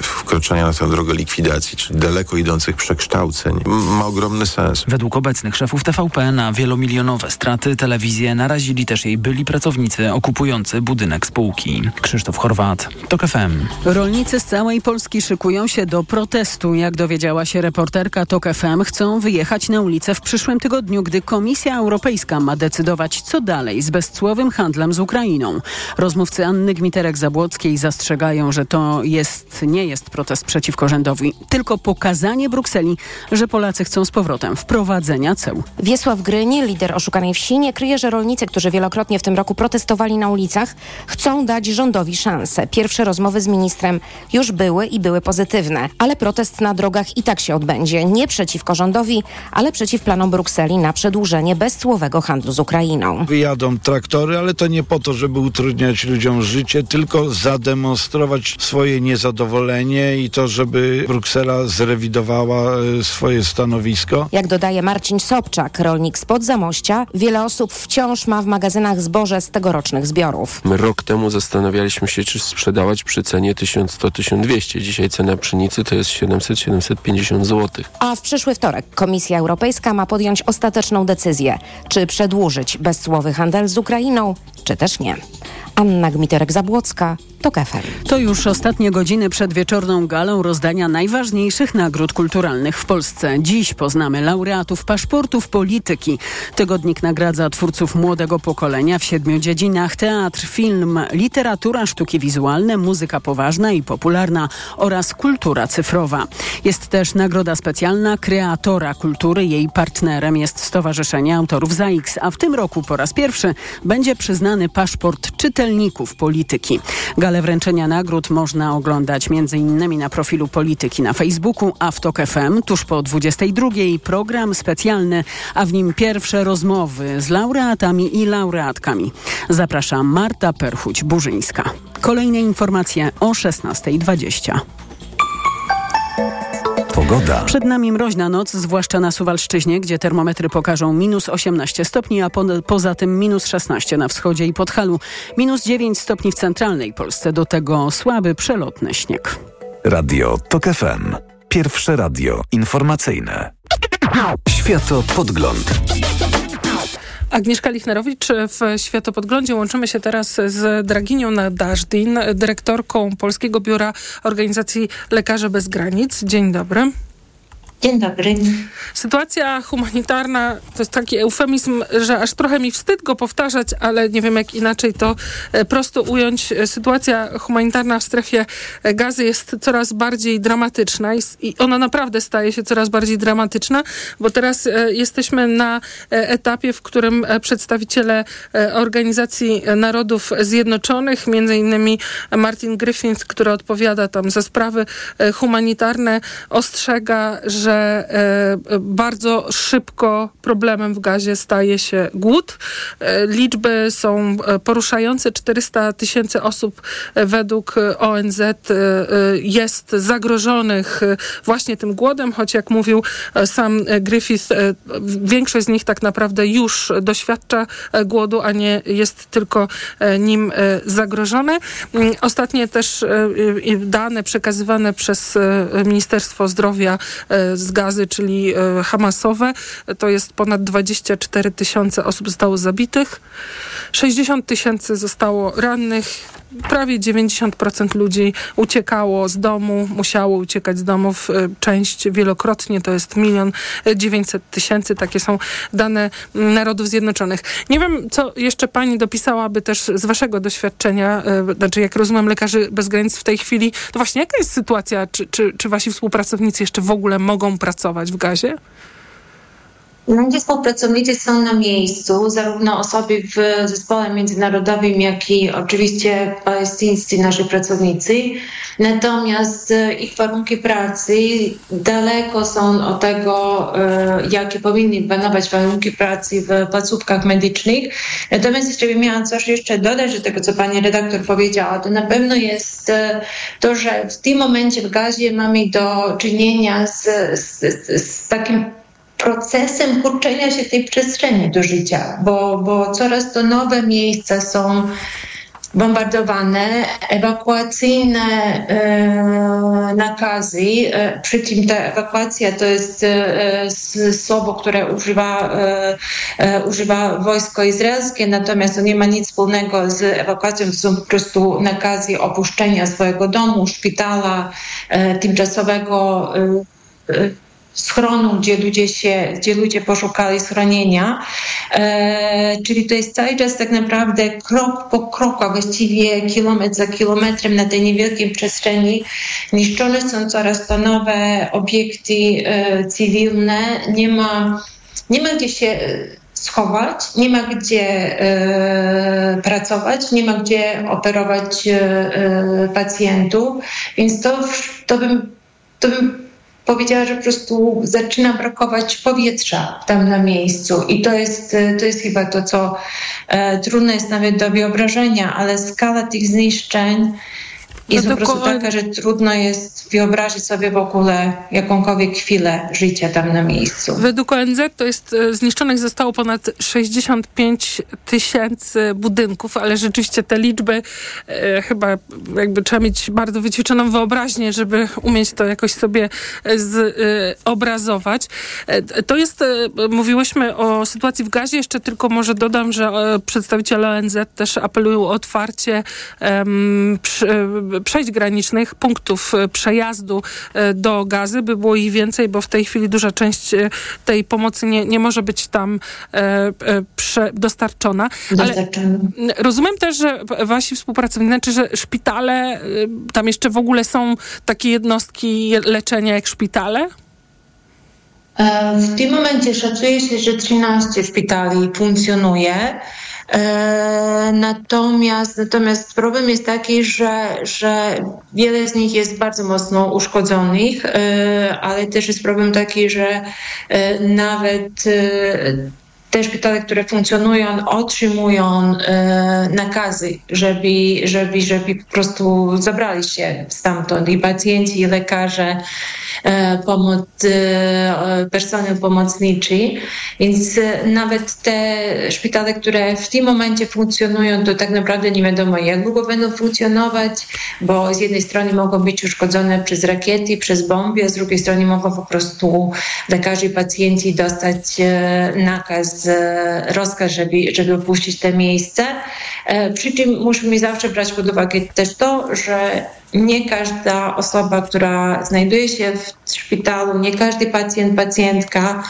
wkroczenia na tę drogę likwidacji, czyli daleko idących przekształceń, ma ogromny sens.
Według obecnych szefów TVP na wielomilionowe straty telewizję narazili też jej byli pracownicy okupujący budynek spółki. Krzysztof Chorwat, TOK FM.
Rolnicy z całej Polski szykują się do protestu. Jak dowiedziała się reporterka TOK FM, chcą wyjechać na ulicę w przyszłym tygodniu, gdy Komisja Europejska ma decydować, co dalej z bezcłowym handlem z Ukrainą. Rozmówcy Anny Gmiterek-Zabłockiej zastrzegają, że to jest, nie jest protest przeciwko rządowi, tylko pokazanie Brukseli, że Polacy chcą z powrotem wprowadzenia ceł.
Wiesław Grynie, lider oszukanej wsi, nie kryje, że rolnicy, którzy wielokrotnie w tym roku protestowali na ulicach, chcą dać rządowi szansę. Pierwsze rozmowy z ministrem już były i były pozytywne, ale protest na drogach i tak się odbędzie. Nie przeciwko rządowi, ale przeciw planom Brukseli na przedłużenie bezcłowego handlu z Ukrainą.
Wyjadą traktory, ale to nie po to, żeby utrudniać ludziom życie, tylko zademonstrować swoje niezadowolenie i to, żeby Bruksela zrewidowała e, swoje stanowisko.
Jak dodaje Marcin Sobczak, rolnik spod Zamościa, wiele osób wciąż ma w magazynach zboże z tegorocznych zbiorów.
My rok temu zastanawialiśmy się, czy sprzedawać przy cenie 1100-1200. Dzisiaj cena pszenicy to jest 700-750 zł.
A w przyszły wtorek Komisja Europejska ma podjąć ostateczną decyzję, czy przedłużyć bezcłowy handel z Ukrainą, czy też nie. Anna Gmiterek-Zabłocka, TOK FM.
To już ostatnie godziny przed wieczorną galą rozdania najważniejszych nagród kulturalnych w Polsce. Dziś poznamy laureatów paszportów polityki. Tygodnik nagradza twórców młodego pokolenia w siedmiu dziedzinach: teatr, film, literatura, sztuki wizualne, muzyka poważna i popularna oraz kultura cyfrowa. Jest też nagroda specjalna kreatora kultury. Jej partnerem jest Stowarzyszenie Autorów ZAIX, a w tym roku po raz pierwszy będzie przyznany paszport czytelników polityki. Galę wręczenia nagród można oglądać m.in. na profilu Polityki na Facebooku, a w TOK FM tuż po 22 program specjalny, a w nim pierwsze rozmowy z laureatami i laureatkami. Zapraszam Marta Perchuć-Burzyńska. Kolejne informacje o 16.20.
Pogoda.
Przed nami mroźna noc, zwłaszcza na Suwalszczyźnie, gdzie termometry pokażą minus 18 stopni, a po, poza tym minus 16 na wschodzie i Podhalu, minus 9 stopni w centralnej Polsce. Do tego słaby, przelotny śnieg.
Radio TOK FM. Pierwsze radio informacyjne. Światopodgląd.
Agnieszka Lichnerowicz w Światopodglądzie. Łączymy się teraz z Draginią Nadażdin, dyrektorką Polskiego Biura Organizacji Lekarzy Bez Granic. Dzień dobry.
Dzień dobry.
Sytuacja humanitarna to jest taki eufemizm, że aż trochę mi wstyd go powtarzać, ale nie wiem jak inaczej to e, prosto ująć. Sytuacja humanitarna w strefie gazy jest coraz bardziej dramatyczna i ona naprawdę staje się coraz bardziej dramatyczna, bo teraz e, jesteśmy na e, etapie, w którym przedstawiciele Organizacji Narodów Zjednoczonych, między innymi Martin Griffith, który odpowiada tam za sprawy humanitarne, ostrzega, że e, bardzo szybko problemem w gazie staje się głód. E, liczby są e, poruszające. 400 tysięcy osób według ONZ jest zagrożonych właśnie tym głodem, choć jak mówił sam Griffith, większość z nich tak naprawdę już doświadcza głodu, a nie jest tylko nim zagrożone. Mm, ostatnie też dane przekazywane przez Ministerstwo Zdrowia z gazy, czyli e, Hamasowe. To jest ponad 24 tysiące osób zostało zabitych, 60 tysięcy zostało rannych, prawie 90% ludzi uciekało z domu, musiało uciekać z domów. E, część wielokrotnie to jest milion 900 tysięcy. Takie są dane Narodów Zjednoczonych. Nie wiem, co jeszcze pani dopisałaby też z waszego doświadczenia, e, znaczy jak rozumiem lekarzy bez granic w tej chwili, to właśnie jaka jest sytuacja? Czy, czy, czy wasi współpracownicy jeszcze w ogóle mogą pracować w gazie?
Nasi współpracownicy są na miejscu, zarówno osoby w zespole międzynarodowym, jak i oczywiście palestyńscy nasi pracownicy. Natomiast e, ich warunki pracy daleko są od tego, e, jakie powinny panować warunki pracy w placówkach medycznych. Natomiast jeszcze bym miała coś jeszcze dodać do tego, co pani redaktor powiedziała, to na pewno jest e, to, że w tym momencie w gazie mamy do czynienia z, z, z takim procesem kurczenia się tej przestrzeni do życia, bo, bo coraz to nowe miejsca są bombardowane, ewakuacyjne e, nakazy, e, przy czym ta ewakuacja to jest e, słowo, które używa, e, e, używa wojsko izraelskie, natomiast to nie ma nic wspólnego z ewakuacją, są po prostu nakazy opuszczenia swojego domu, szpitala, e, tymczasowego schronu, gdzie ludzie się, gdzie ludzie poszukali schronienia. E, czyli to jest cały czas tak naprawdę krok po kroku, a właściwie kilometr za kilometrem na tej niewielkiej przestrzeni niszczone są coraz to nowe obiekty e, cywilne. Nie ma, nie ma gdzie się schować, nie ma gdzie e, pracować, nie ma gdzie operować e, e pacjentów, więc to, to bym, to bym powiedziała, że po prostu zaczyna brakować powietrza tam na miejscu. I to jest, to jest chyba to, co e, trudne jest nawet do wyobrażenia, ale skala tych zniszczeń jest po prostu taka, że trudno jest wyobrazić sobie w ogóle jakąkolwiek chwilę życia tam na miejscu.
Według ONZ to jest e, zniszczonych zostało ponad 65 tysięcy budynków, ale rzeczywiście te liczby e, chyba jakby trzeba mieć bardzo wyćwiczoną wyobraźnię, żeby umieć to jakoś sobie zobrazować. E, to jest, e, mówiłyśmy o sytuacji w gazie, jeszcze tylko może dodam, że przedstawiciele ONZ też apelują o otwarcie um, przejść granicznych, punktów przejazdu do gazy, by było ich więcej, bo w tej chwili duża część tej pomocy nie, nie może być tam e, e, prze, dostarczona.
dostarczona.
Ale rozumiem też, że wasi współpracownicy, znaczy, że szpitale, e, tam jeszcze w ogóle są takie jednostki leczenia jak szpitale?
W tym momencie szacuje się, że 13 szpitali funkcjonuje. E, natomiast, natomiast problem jest taki, że, że wiele z nich jest bardzo mocno uszkodzonych, e, ale też jest problem taki, że e, nawet te szpitale, które funkcjonują, otrzymują e, nakazy, żeby, żeby, żeby po prostu zabrali się stamtąd i pacjenci, i lekarze, e, pomoc, e, personel pomocniczy. Więc nawet te szpitale, które w tym momencie funkcjonują, to tak naprawdę nie wiadomo, jak długo będą funkcjonować, bo z jednej strony mogą być uszkodzone przez rakiety, przez bomby, a z drugiej strony mogą po prostu lekarze i pacjenci dostać e, nakaz rozkaz, żeby, żeby opuścić te miejsce. E, przy czym musimy zawsze brać pod uwagę też to, że nie każda osoba, która znajduje się w szpitalu, nie każdy pacjent, pacjentka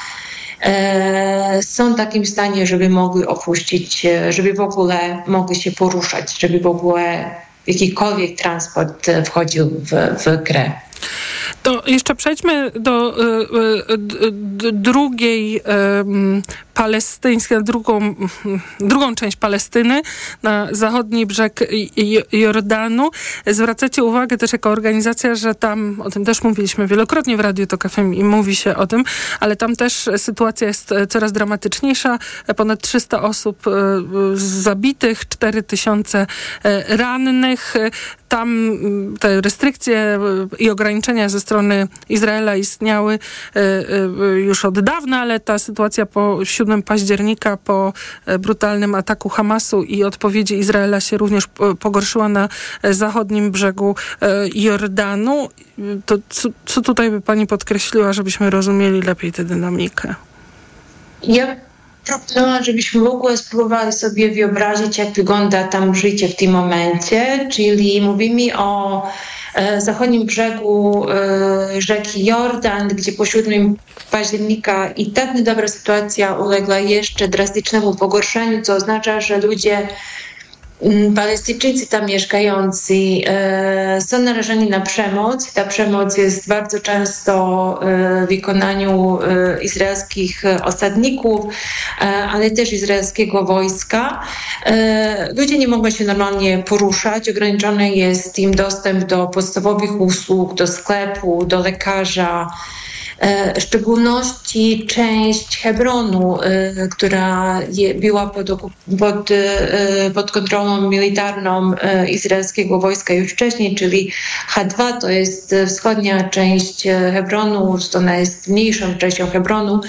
e, są w takim stanie, żeby mogły opuścić, żeby w ogóle mogły się poruszać, żeby w ogóle jakikolwiek transport wchodził w, w grę.
To jeszcze przejdźmy do y, y, y, drugiej palestyńskiej, drugą, drugą część Palestyny, na zachodni brzeg Jordanu. Zwracacie uwagę też jako organizacja, że tam, o tym też mówiliśmy wielokrotnie w Radiu Tok FM i mówi się o tym, ale tam też sytuacja jest coraz dramatyczniejsza. Ponad 300 osób zabitych, 4 tysiące rannych. Tam te restrykcje i ograniczenia ze strony Izraela istniały już od dawna, ale ta sytuacja po 7 października po e, brutalnym ataku Hamasu i odpowiedzi Izraela się również pogorszyła na e, zachodnim brzegu e, Jordanu. To co, co tutaj by pani podkreśliła, żebyśmy rozumieli lepiej tę dynamikę?
Ja proponowałam, żebyśmy w ogóle spróbowali sobie wyobrazić, jak wygląda tam życie w tym momencie, czyli mówimy o E, zachodnim brzegu e, rzeki Jordan, gdzie po 7 października i tak niedobra sytuacja uległa jeszcze drastycznemu pogorszeniu, co oznacza, że ludzie Palestyńczycy tam mieszkający e, są narażeni na przemoc. Ta przemoc jest bardzo często e, w wykonaniu e, izraelskich osadników, ale też izraelskiego wojska. Ludzie nie mogą się normalnie poruszać. Ograniczony jest im dostęp do podstawowych usług, do sklepu, do lekarza. E, w szczególności część Hebronu, e, która była pod, pod, e, pod kontrolą militarną izraelskiego wojska już wcześniej, czyli H2 to jest wschodnia część Hebronu, ona jest mniejszą częścią Hebronu.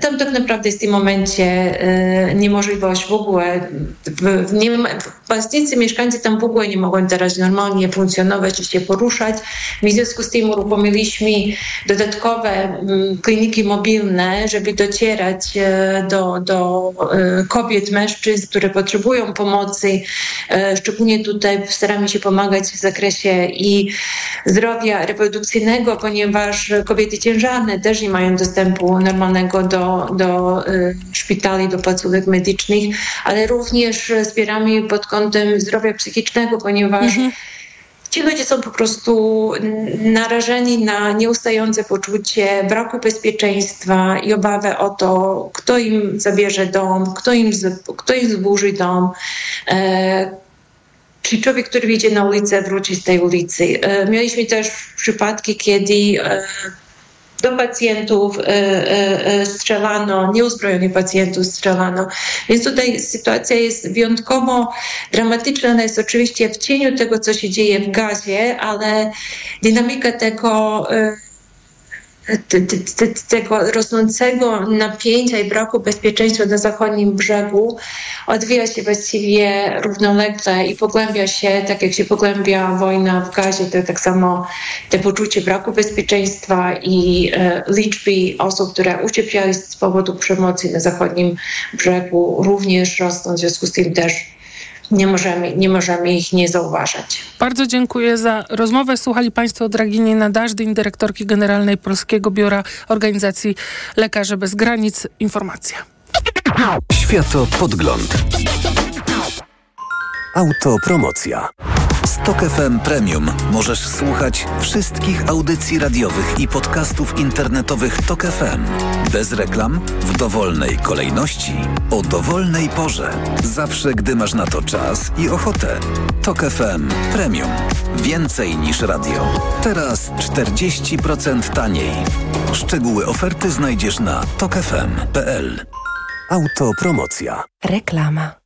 Tam tak naprawdę jest w tym momencie niemożliwość w ogóle, nie, palestyńscy mieszkańcy tam w ogóle nie mogą teraz normalnie funkcjonować i się poruszać. W związku z tym uruchomiliśmy dodatkowe nowe mm, kliniki mobilne, żeby docierać e, do, do e, kobiet, mężczyzn, które potrzebują pomocy. E, szczególnie tutaj staramy się pomagać w zakresie i zdrowia reprodukcyjnego, ponieważ kobiety ciężarne też nie mają dostępu normalnego do, do szpitali, do placówek medycznych, ale również wspieramy pod kątem zdrowia psychicznego, ponieważ mhm Ci ludzie są po prostu narażeni na nieustające poczucie braku bezpieczeństwa i obawę o to, kto im zabierze dom, kto im, kto im zburzy dom. E, czy człowiek, który wyjdzie na ulicę, wróci z tej ulicy. E, mieliśmy też przypadki, kiedy e, do pacjentów e, e, e, strzelano, nieuzbrojonych pacjentów strzelano. Więc tutaj sytuacja jest wyjątkowo dramatyczna. Ona jest oczywiście w cieniu tego, co się dzieje w gazie, ale dynamika tego tego rosnącego napięcia i braku bezpieczeństwa na zachodnim brzegu odwija się właściwie równolegle i pogłębia się, tak jak się pogłębia wojna w gazie, to tak samo te poczucie braku bezpieczeństwa i e, liczby osób, które ucierpiały z powodu przemocy na zachodnim brzegu również rosną, w związku z tym też nie możemy, nie możemy ich nie zauważać.
Bardzo dziękuję za rozmowę. Słuchali Państwo Dragini Nadażdyn, dyrektorki generalnej Polskiego Biura Organizacji Lekarzy Bez Granic. Informacja.
Światopodgląd. Autopromocja. Stok FM Premium możesz słuchać wszystkich audycji radiowych i podcastów internetowych Tok FM. Bez reklam, w dowolnej kolejności, o dowolnej porze. Zawsze, gdy masz na to czas i ochotę. Tok FM Premium. Więcej niż radio. Teraz 40% taniej. Szczegóły oferty znajdziesz na tokefm.pl. Autopromocja.
Reklama.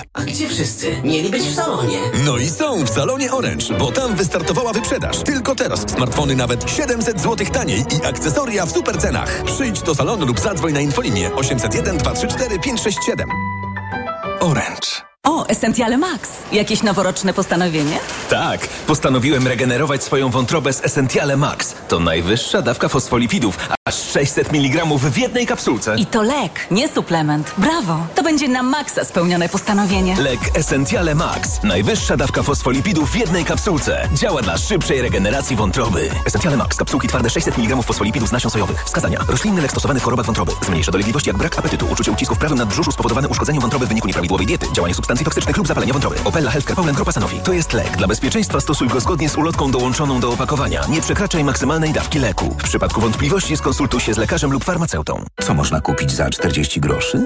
A gdzie wszyscy? Mieli być w salonie.
No i są w salonie Orange, bo tam wystartowała wyprzedaż. Tylko teraz smartfony nawet 700 zł taniej i akcesoria w super cenach. Przyjdź do salonu lub zadzwoń na infolinię 801 234 567. Orange.
O, Essentiale Max. Jakieś noworoczne postanowienie?
Tak, postanowiłem regenerować swoją wątrobę z Essentiale Max. To najwyższa dawka fosfolipidów, aż 600 mg w jednej kapsułce.
I to lek, nie suplement. Brawo! To będzie na maksa spełnione postanowienie.
Lek Essentiale Max. Najwyższa dawka fosfolipidów w jednej kapsułce. Działa dla szybszej regeneracji wątroby. Essentiale Max. Kapsułki twarde 600 mg fosfolipidów z nasion sojowych. Wskazania. Roślinny lek stosowany w chorobach wątroby. Zmniejsza dolegliwości jak brak apetytu, uczucie ucisku w prawym nadbrzuszu spowodowane uszkodzeniem wątroby w wyniku nieprawidłowej diety, działanie substancji toksycznych lub zapalenia wątroby. Opella Healthcare Poland Grupa Sanofi. To jest lek. Dla bezpieczeństwa stosuj go zgodnie z ulotką dołączoną do opakowania. Nie przekraczaj maksymalnej dawki leku. W przypadku wątpliwości skonsultuj się z lekarzem lub farmaceutą.
Co można kupić za 40 groszy?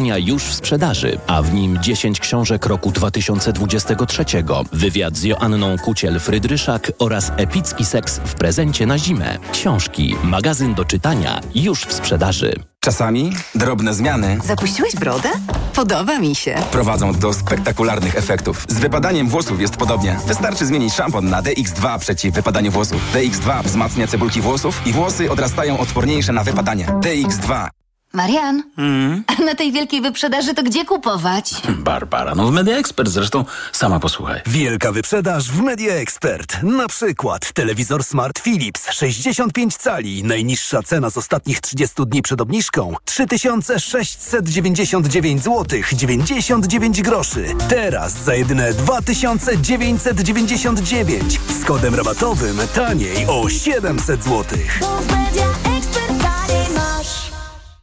już w sprzedaży, a w nim 10 książek roku 2023. Wywiad z Joanną Kuciel-Frydryszak oraz epicki seks w prezencie na zimę. Książki, magazyn do czytania już w sprzedaży.
Czasami drobne zmiany
Zapuściłeś brodę? Podoba mi się.
prowadzą do spektakularnych efektów. Z wypadaniem włosów jest podobnie. Wystarczy zmienić szampon na DX2 przeciw wypadaniu włosów. DX2 wzmacnia cebulki włosów i włosy odrastają odporniejsze na wypadanie. DX2.
Marian,
Mm.
a na tej wielkiej wyprzedaży to gdzie kupować?
Barbara, no w Media Expert zresztą sama posłuchaj.
Wielka wyprzedaż w Media Expert. Na przykład telewizor Smart Philips 65 cali. Najniższa cena z ostatnich 30 dni przed obniżką 3699 zł 99 groszy. Teraz za jedyne 2999 z kodem rabatowym taniej o 700 zł.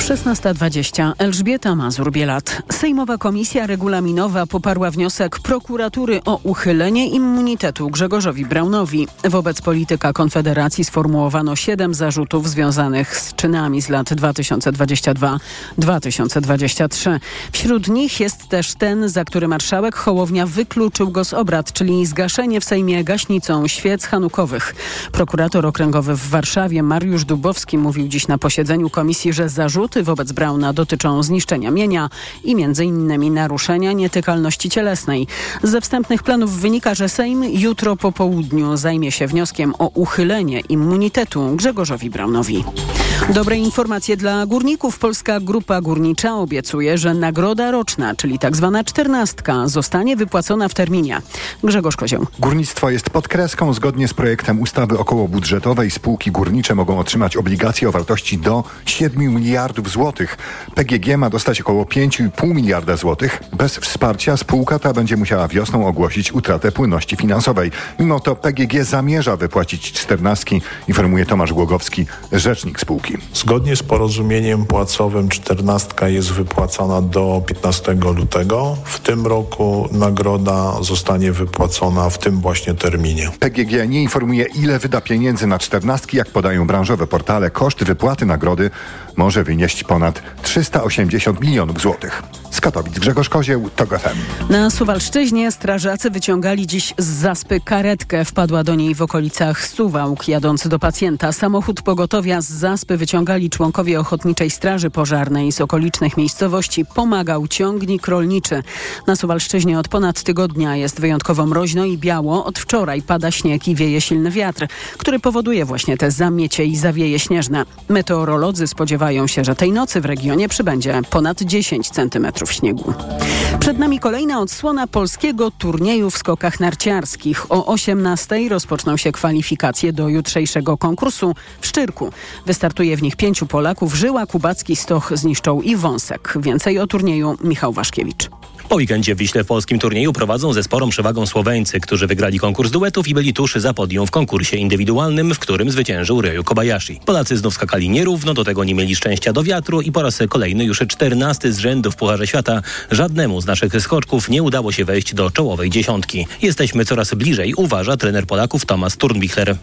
16.20. Elżbieta Mazur-Bielat. Sejmowa Komisja Regulaminowa poparła wniosek prokuratury o uchylenie immunitetu Grzegorzowi Braunowi. Wobec polityka Konfederacji sformułowano siedem zarzutów związanych z czynami z lat 2022-2023. Wśród nich jest też ten, za który marszałek Hołownia wykluczył go z obrad, czyli zgaszenie w Sejmie gaśnicą świec hanukowych. Prokurator okręgowy w Warszawie Mariusz Dubowski mówił dziś na posiedzeniu komisji, że zarzuty wobec Brauna dotyczą zniszczenia mienia i między innymi naruszenia nietykalności cielesnej. Ze wstępnych planów wynika, że Sejm jutro po południu zajmie się wnioskiem o uchylenie immunitetu Grzegorzowi Braunowi. Dobre informacje dla górników. Polska Grupa Górnicza obiecuje, że nagroda roczna, czyli tak zwana czternastka, zostanie wypłacona w terminie. Grzegorz Kozioł.
Górnictwo jest pod kreską. Zgodnie z projektem ustawy okołobudżetowej spółki górnicze mogą otrzymać obligacje o wartości do 7 miliardów złotych. PGG ma dostać około 5,5 miliarda złotych. Bez wsparcia spółka ta będzie musiała wiosną ogłosić utratę płynności finansowej. Mimo to PGG zamierza wypłacić czternastki, informuje Tomasz Głogowski, rzecznik spółki.
Zgodnie z porozumieniem płacowym czternastka jest wypłacana do 15 lutego. W tym roku nagroda zostanie wypłacona w tym właśnie terminie.
PGG nie informuje, ile wyda pieniędzy na czternastki. Jak podają branżowe portale, koszt wypłaty nagrody może wynieść ponad 380 milionów złotych. Katowic Grzegorz Kozieł, TOG FM.
Na Suwalszczyźnie strażacy wyciągali dziś z zaspy karetkę. Wpadła do niej w okolicach Suwałk. Jadąc do pacjenta, samochód pogotowia z zaspy wyciągali członkowie Ochotniczej Straży Pożarnej z okolicznych miejscowości. Pomagał ciągnik rolniczy. Na Suwalszczyźnie od ponad tygodnia jest wyjątkowo mroźno i biało. Od wczoraj pada śnieg i wieje silny wiatr, który powoduje właśnie te zamiecie i zawieje śnieżne. Meteorolodzy spodziewają się, że tej nocy w regionie przybędzie ponad 10 centymetrów śniegu. Przed nami kolejna odsłona polskiego turnieju w skokach narciarskich. O 18 rozpoczną się kwalifikacje do jutrzejszego konkursu w Szczyrku. Wystartuje w nich pięciu Polaków. Żyła, Kubacki, Stoch, Zniszczą i Wąsek. Więcej o turnieju Michał Waszkiewicz.
Po weekendzie w Wiśle w polskim turnieju prowadzą ze sporą przewagą Słoweńcy, którzy wygrali konkurs duetów i byli tuż za podium w konkursie indywidualnym, w którym zwyciężył Ryoyu Kobayashi. Polacy znów skakali nierówno, do tego nie mieli szczęścia do wiatru i po raz kolejny już czternasty z rzędu w Pucharze Świata żadnemu z naszych skoczków nie udało się wejść do czołowej dziesiątki. Jesteśmy coraz bliżej, uważa trener Polaków Tomasz Turnbichler.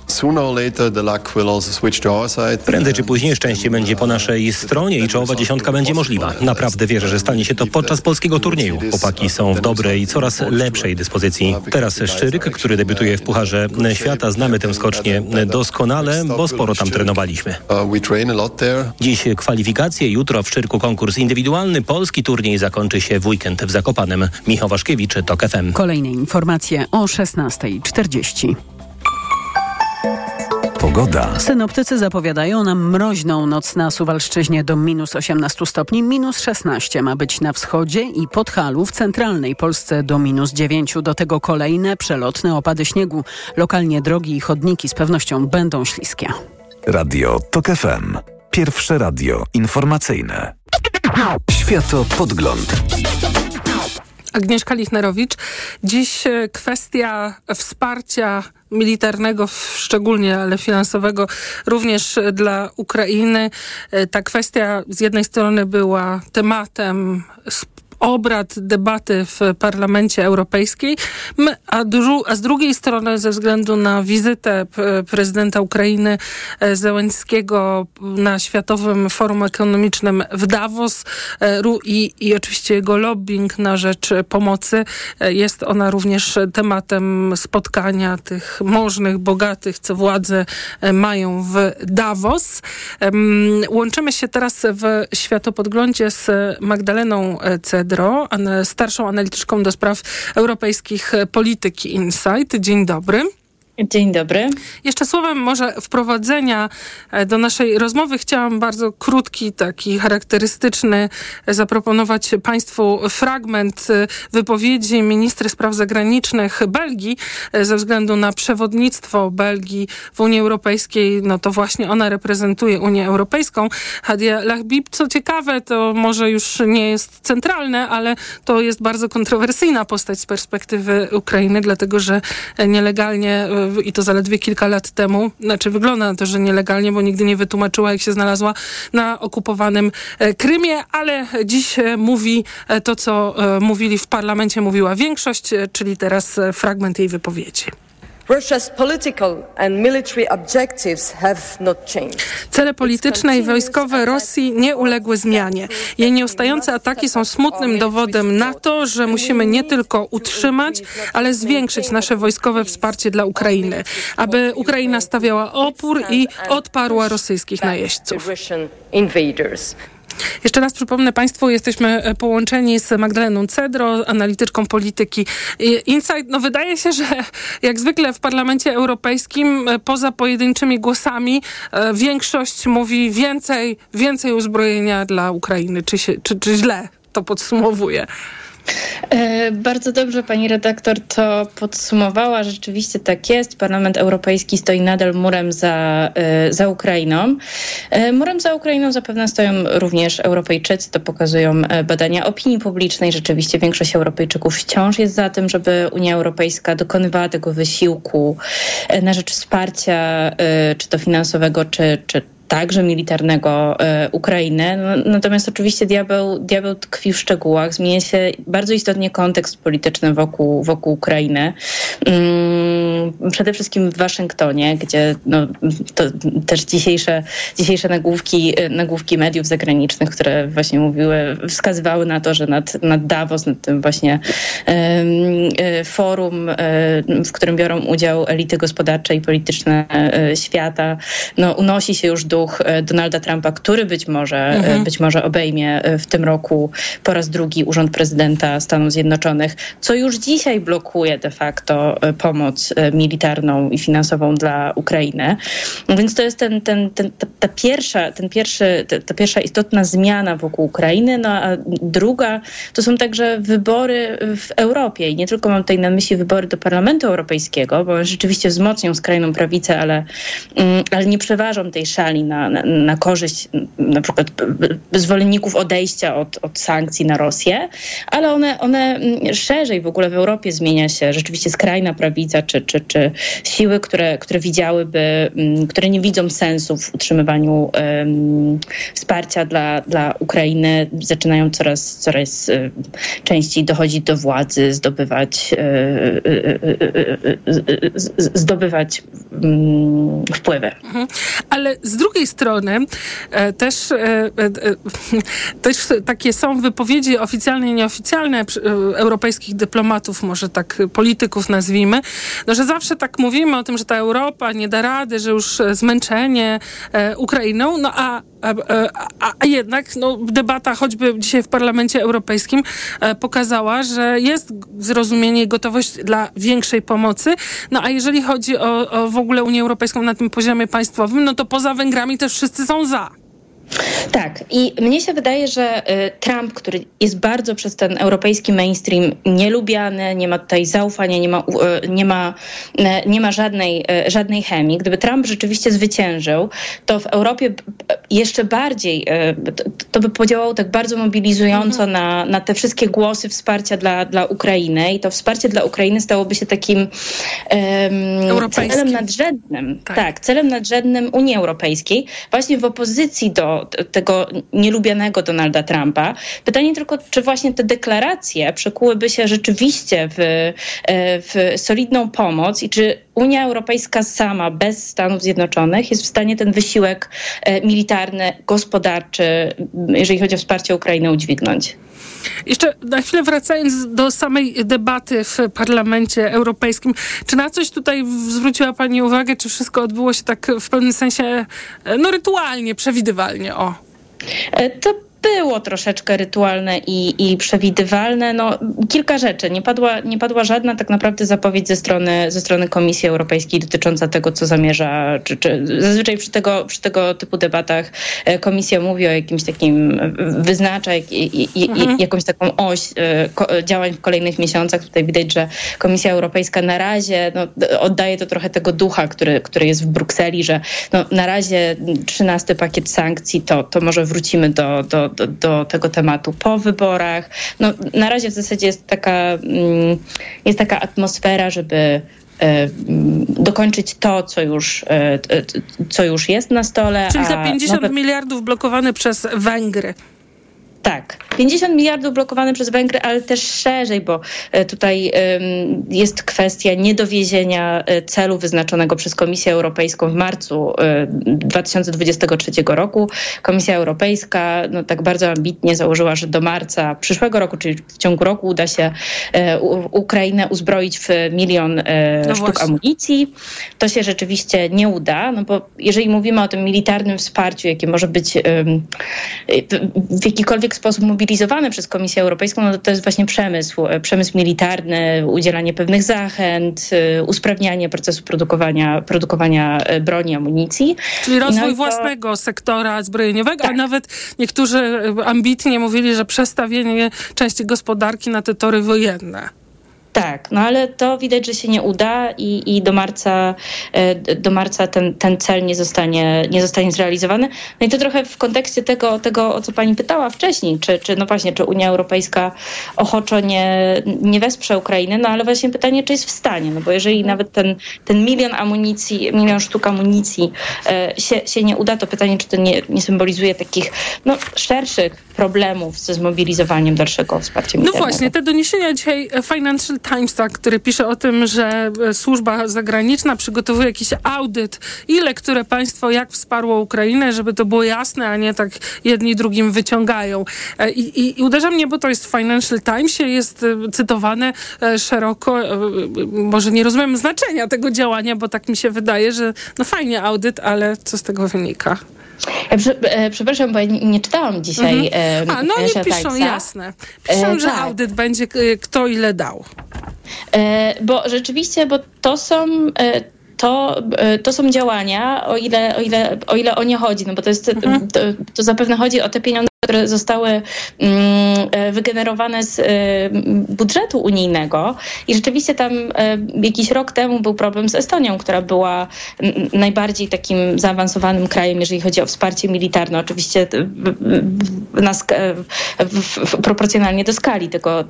Prędzej czy później szczęście będzie po naszej stronie i czołowa dziesiątka będzie możliwa. Naprawdę wierzę, że stanie się to podczas polskiego turnieju. Chłopaki są w dobrej coraz lepszej dyspozycji. Teraz Szczyryk, który debiutuje w Pucharze Świata. Znamy tę skocznię doskonale, bo sporo tam trenowaliśmy. Dziś kwalifikacje, jutro w Szczyrku konkurs indywidualny. Polski turniej zakończy się w weekend w Zakopanem. Michał Waszkiewicz, TOK FM.
Kolejne informacje o 16.40.
Pogoda.
Synoptycy zapowiadają nam mroźną noc na Suwalszczyźnie do minus 18 stopni, minus 16 ma być na wschodzie i Podhalu w centralnej Polsce do minus 9. Do tego kolejne przelotne opady śniegu. Lokalnie drogi i chodniki z pewnością będą śliskie.
Radio TOK FM. Pierwsze radio informacyjne. Światopodgląd.
Agnieszka Lichnerowicz. Dziś kwestia wsparcia militarnego szczególnie, ale finansowego również dla Ukrainy. Ta kwestia z jednej strony była tematem obrad, debaty w Parlamencie Europejskiej, a, dru, a z drugiej strony ze względu na wizytę prezydenta Ukrainy Zełenskiego na Światowym Forum Ekonomicznym w Davos i, i oczywiście jego lobbying na rzecz pomocy, jest ona również tematem spotkania tych możnych, bogatych, co władze mają w Davos. Łączymy się teraz w światopodglądzie z Magdaleną Starszą analityczką do spraw europejskich polityki Insight. Dzień dobry.
Dzień dobry.
Jeszcze słowem może wprowadzenia do naszej rozmowy chciałam bardzo krótki, taki charakterystyczny zaproponować Państwu fragment wypowiedzi ministry spraw zagranicznych Belgii ze względu na przewodnictwo Belgii w Unii Europejskiej. No to właśnie ona reprezentuje Unię Europejską. Hadia Lahbib, co ciekawe, to może już nie jest centralne, ale to jest bardzo kontrowersyjna postać z perspektywy Ukrainy, dlatego że nielegalnie i to zaledwie kilka lat temu. Znaczy wygląda na to, że nielegalnie, bo nigdy nie wytłumaczyła, jak się znalazła na okupowanym Krymie, ale dziś mówi to, co mówili w parlamencie, mówiła większość, czyli teraz fragment jej wypowiedzi. Cele polityczne i wojskowe Rosji nie uległy zmianie. Jej nieustające ataki są smutnym dowodem na to, że musimy nie tylko utrzymać, ale zwiększyć nasze wojskowe wsparcie dla Ukrainy, aby Ukraina stawiała opór i odparła rosyjskich najeźdźców. Jeszcze raz przypomnę Państwu, jesteśmy e, połączeni z Magdaleną Cedro, analityczką polityki Insight. No wydaje się, że jak zwykle w Parlamencie Europejskim e, poza pojedynczymi głosami e, większość mówi więcej, więcej uzbrojenia dla Ukrainy. Czy, się, czy, czy źle to podsumowuje?
E, bardzo dobrze pani redaktor to podsumowała. Rzeczywiście tak jest. Parlament Europejski stoi nadal murem za, e, za Ukrainą. E, murem za Ukrainą zapewne stoją również Europejczycy. To pokazują badania opinii publicznej. Rzeczywiście większość Europejczyków wciąż jest za tym, żeby Unia Europejska dokonywała tego wysiłku na rzecz wsparcia, czy to finansowego, czy, czy także militarnego e, Ukrainy. No, natomiast oczywiście diabeł, diabeł tkwi w szczegółach. Zmienia się bardzo istotnie kontekst polityczny wokół, wokół Ukrainy. Mm, przede wszystkim w Waszyngtonie, gdzie no, też dzisiejsze, dzisiejsze nagłówki, nagłówki mediów zagranicznych, które właśnie mówiły, wskazywały na to, że nad, nad Davos, nad tym właśnie e, forum, e, w którym biorą udział elity gospodarcze i polityczne świata, no, unosi się już do duch e, Donalda Trumpa, który być może, e, mhm. być może obejmie e, w tym roku po raz drugi urząd prezydenta Stanów Zjednoczonych, co już dzisiaj blokuje de facto pomoc militarną i finansową dla Ukrainy. Więc to jest ten, ten, ten, ta, pierwsza, ten pierwszy, ta pierwsza istotna zmiana wokół Ukrainy, no a druga to są także wybory w Europie i nie tylko mam tutaj na myśli wybory do Parlamentu Europejskiego, bo rzeczywiście wzmocnią skrajną prawicę, ale, mm, ale nie przeważą tej szali na, na, korzyść na przykład zwolenników odejścia od, od sankcji na Rosję, ale one, one szerzej w ogóle w Europie zmienia się rzeczywiście skrajna prawica, czy, czy, czy siły, które, które widziałyby, mm, które nie widzą sensu w utrzymywaniu um, wsparcia dla, dla Ukrainy, zaczynają coraz, coraz um, częściej dochodzić do władzy, zdobywać, zdobywać wpływy.
Ale z drugiej drugiej strony e, też, e, e, też takie są wypowiedzi oficjalne i nieoficjalne europejskich dyplomatów, może tak polityków nazwijmy, no, że zawsze tak mówimy o tym, że ta Europa nie da rady, że już zmęczenie Ukrainą, no a a, a, a, jednak no, debata choćby dzisiaj w Parlamencie Europejskim e, pokazała, że jest zrozumienie i gotowość dla większej pomocy. No a jeżeli chodzi o, o w ogóle Unię Europejską na tym poziomie państwowym, no to poza Węgrami też wszyscy są za.
Tak, i mnie się wydaje, że y, Trump, który jest bardzo przez ten europejski mainstream nielubiany, nie ma tutaj zaufania, nie ma, y, nie ma, y, nie ma żadnej, żadnej chemii. Gdyby Trump rzeczywiście zwyciężył, to w Europie jeszcze bardziej to by podziałało tak bardzo mobilizująco mhm. na, na te wszystkie głosy wsparcia dla, dla Ukrainy i to wsparcie dla Ukrainy stałoby się takim um, celem nadrzędnym. Tak. tak, celem nadrzędnym Unii Europejskiej, właśnie w opozycji do tego nielubianego Donalda Trumpa. Pytanie tylko, czy właśnie te deklaracje przekułyby się rzeczywiście w, e, w solidną pomoc i czy Unia Europejska sama, bez Stanów Zjednoczonych, jest w stanie ten wysiłek e, militarny, gospodarczy, jeżeli chodzi o wsparcie Ukrainy, udźwignąć?
Jeszcze na chwilę wracając do samej debaty w Parlamencie Europejskim, czy na coś tutaj zwróciła Pani uwagę, czy wszystko odbyło się tak w pewnym sensie e, no, rytualnie, przewidywalnie? O.
E, to było troszeczkę rytualne i, i przewidywalne. No, kilka rzeczy. Nie padła, nie padła żadna tak naprawdę zapowiedź ze strony, ze strony Komisji Europejskiej dotycząca tego, co zamierza, czy, czy zazwyczaj przy tego, przy tego typu debatach e, Komisja mówi o jakimś takim, wyznacza jak, i, i, mhm. jakąś taką oś e, działań w kolejnych miesiącach. Tutaj widać, że Komisja Europejska na razie no, oddaje to trochę tego ducha, który, który jest w Brukseli, że no, na razie trzynasty pakiet sankcji, to, to może wrócimy do, do, do, do, tego tematu po wyborach. No, na razie w zasadzie jest taka, mm, jest taka atmosfera, żeby dokończyć to, co już, co już jest na stole.
Czyli te 50 nowe... miliardów blokowane przez Węgry.
Tak, 50 miliardów blokowane przez Węgry, ale też szerzej, bo e, tutaj jest kwestia niedowiezienia e, celu wyznaczonego przez Komisję Europejską w marcu 2023 e, roku. Komisja Europejska no, tak bardzo ambitnie założyła, że do marca przyszłego roku, czyli w ciągu roku uda się Ukrainę uzbroić w milion no sztuk właśnie. amunicji. To się rzeczywiście nie uda, no bo jeżeli mówimy o tym militarnym wsparciu, jakie może być w jakikolwiek sposób mobilizowany przez Komisję Europejską, no to, to jest właśnie przemysł, e, przemysł militarny, udzielanie pewnych zachęt, e, usprawnianie procesu produkowania, produkowania e, broni, amunicji.
Czyli rozwój no to... własnego sektora zbrojeniowego, tak. a nawet niektórzy ambitnie mówili, że przestawienie części gospodarki na te tory wojenne.
Tak, no ale to widać, że się nie uda i, i do marca, e, do marca ten, ten cel nie zostanie, nie zostanie zrealizowany. No i to trochę w kontekście tego, tego, o co pani pytała wcześniej, czy, czy no właśnie, czy Unia Europejska ochoczo nie, nie wesprze Ukrainy, no ale właśnie pytanie, czy jest w stanie, no bo jeżeli nawet ten, ten milion amunicji, milion sztuk amunicji e, się, się nie uda, to pytanie, czy to nie, nie symbolizuje takich no, szerszych problemów ze zmobilizowaniem dalszego wsparcia
No właśnie, te doniesienia dzisiaj Financial Timesa, który pisze o tym, że e, służba zagraniczna przygotowuje jakiś audyt, ile które państwo jak wsparło Ukrainę, żeby to było jasne, a nie tak jedni drugim wyciągają. E, I, i, i uderza mnie, bo to jest w Financial Timesie, jest e, cytowane szeroko. Może nie rozumiem znaczenia tego działania, bo tak mi się wydaje, że no fajnie audyt, ale co z tego wynika?
Przepraszam, bo nie, czytałam dzisiaj.
Mhm. A, no nie piszą, jasne. Piszą, że tak. audyt będzie kto ile dał.
E, bo rzeczywiście, bo to są e, to, e, to są działania, o ile, o, ile, o ile o nie chodzi, no bo to jest, mhm. to, to zapewne chodzi o te pieniądze, które zostały mm, e, wygenerowane z e, budżetu unijnego. I rzeczywiście tam e, jakiś rok temu był problem z Estonią, która była najbardziej takim zaawansowanym krajem, jeżeli chodzi o wsparcie militarne. Oczywiście na, proporcjonalnie do skali tego,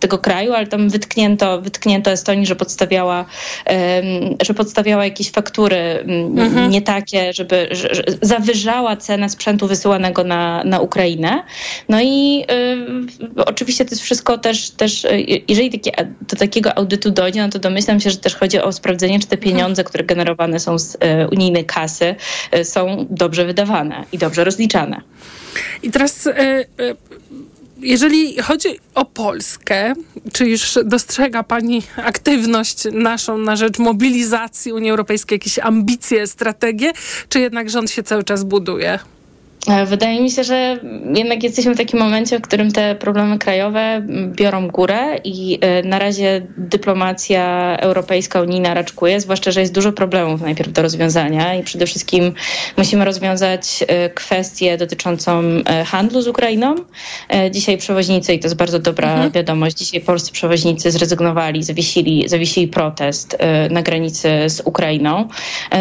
tego kraju, ale tam wytknięto, wytknięto Estonii, że podstawiała, że podstawiała jakieś faktury mhm. nie takie, żeby że, że zawyżała cenę sprzętu wysyłanego na, na Ukrainę no i y, oczywiście to jest wszystko też, też y, jeżeli taki, do takiego audytu dojdzie, no to domyślam się, że też chodzi o sprawdzenie, czy te mhm. pieniądze, które generowane są z y, unijnej kasy, y, są dobrze wydawane i dobrze rozliczane.
I teraz y, jeżeli chodzi o Polskę, czy już dostrzega Pani aktywność naszą na rzecz mobilizacji Unii Europejskiej, jakieś ambicje, strategie, czy jednak rząd się cały czas buduje?
E, wydaje mi się, że jednak jesteśmy w takim momencie, w którym te problemy krajowe biorą górę i e, na razie dyplomacja europejska, unijna raczkuje, zwłaszcza, że jest dużo problemów najpierw do rozwiązania i przede wszystkim musimy rozwiązać e, kwestię dotyczącą handlu z Ukrainą. Dzisiaj przewoźnicy, i to jest bardzo dobra mhm. wiadomość, dzisiaj polscy przewoźnicy zrezygnowali, zawiesili, zawiesili protest na granicy z Ukrainą.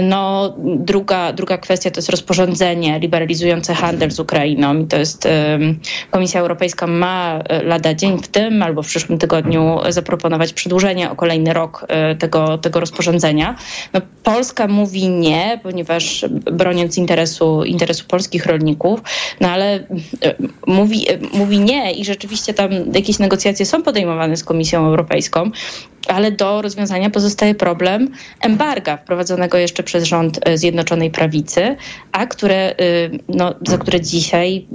No, druga, druga kwestia to jest rozporządzenie liberalizujące handel z Ukrainą i to jest Komisja Europejska ma e, lada dzień w tym albo w przyszłym tygodniu zaproponować przedłużenie o kolejny rok e, tego, tego rozporządzenia. No, Polska mówi nie, ponieważ broniąc interesu, interesu polskich rolników, no ale e, mówi, mówi nie i rzeczywiście tam jakieś negocjacje są podejmowane z Komisją Europejską, ale do rozwiązania pozostaje problem embarga wprowadzonego jeszcze przez rząd Zjednoczonej Prawicy, a które, no, za które dzisiaj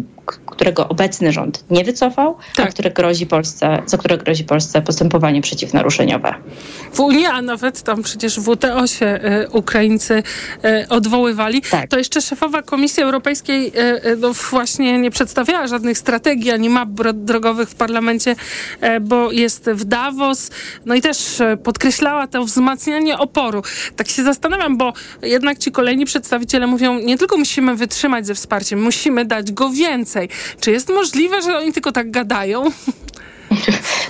którego obecny rząd nie wycofał, tak. a które grozi Polsce, za które grozi Polsce postępowanie przeciwnaruszeniowe.
W Unii, a nawet tam przecież w WTO się y, Ukraińcy y, odwoływali. Tak. To jeszcze szefowa Komisji Europejskiej y, no właśnie nie przedstawiała żadnych strategii ani map drogowych w parlamencie, bo jest w Davos. No i też podkreślała to wzmacnianie oporu. Tak się zastanawiam, bo jednak ci kolejni przedstawiciele mówią, nie tylko musimy wytrzymać ze wsparciem, musimy dać go więcej więcej. Czy jest możliwe, że oni tylko tak gadają?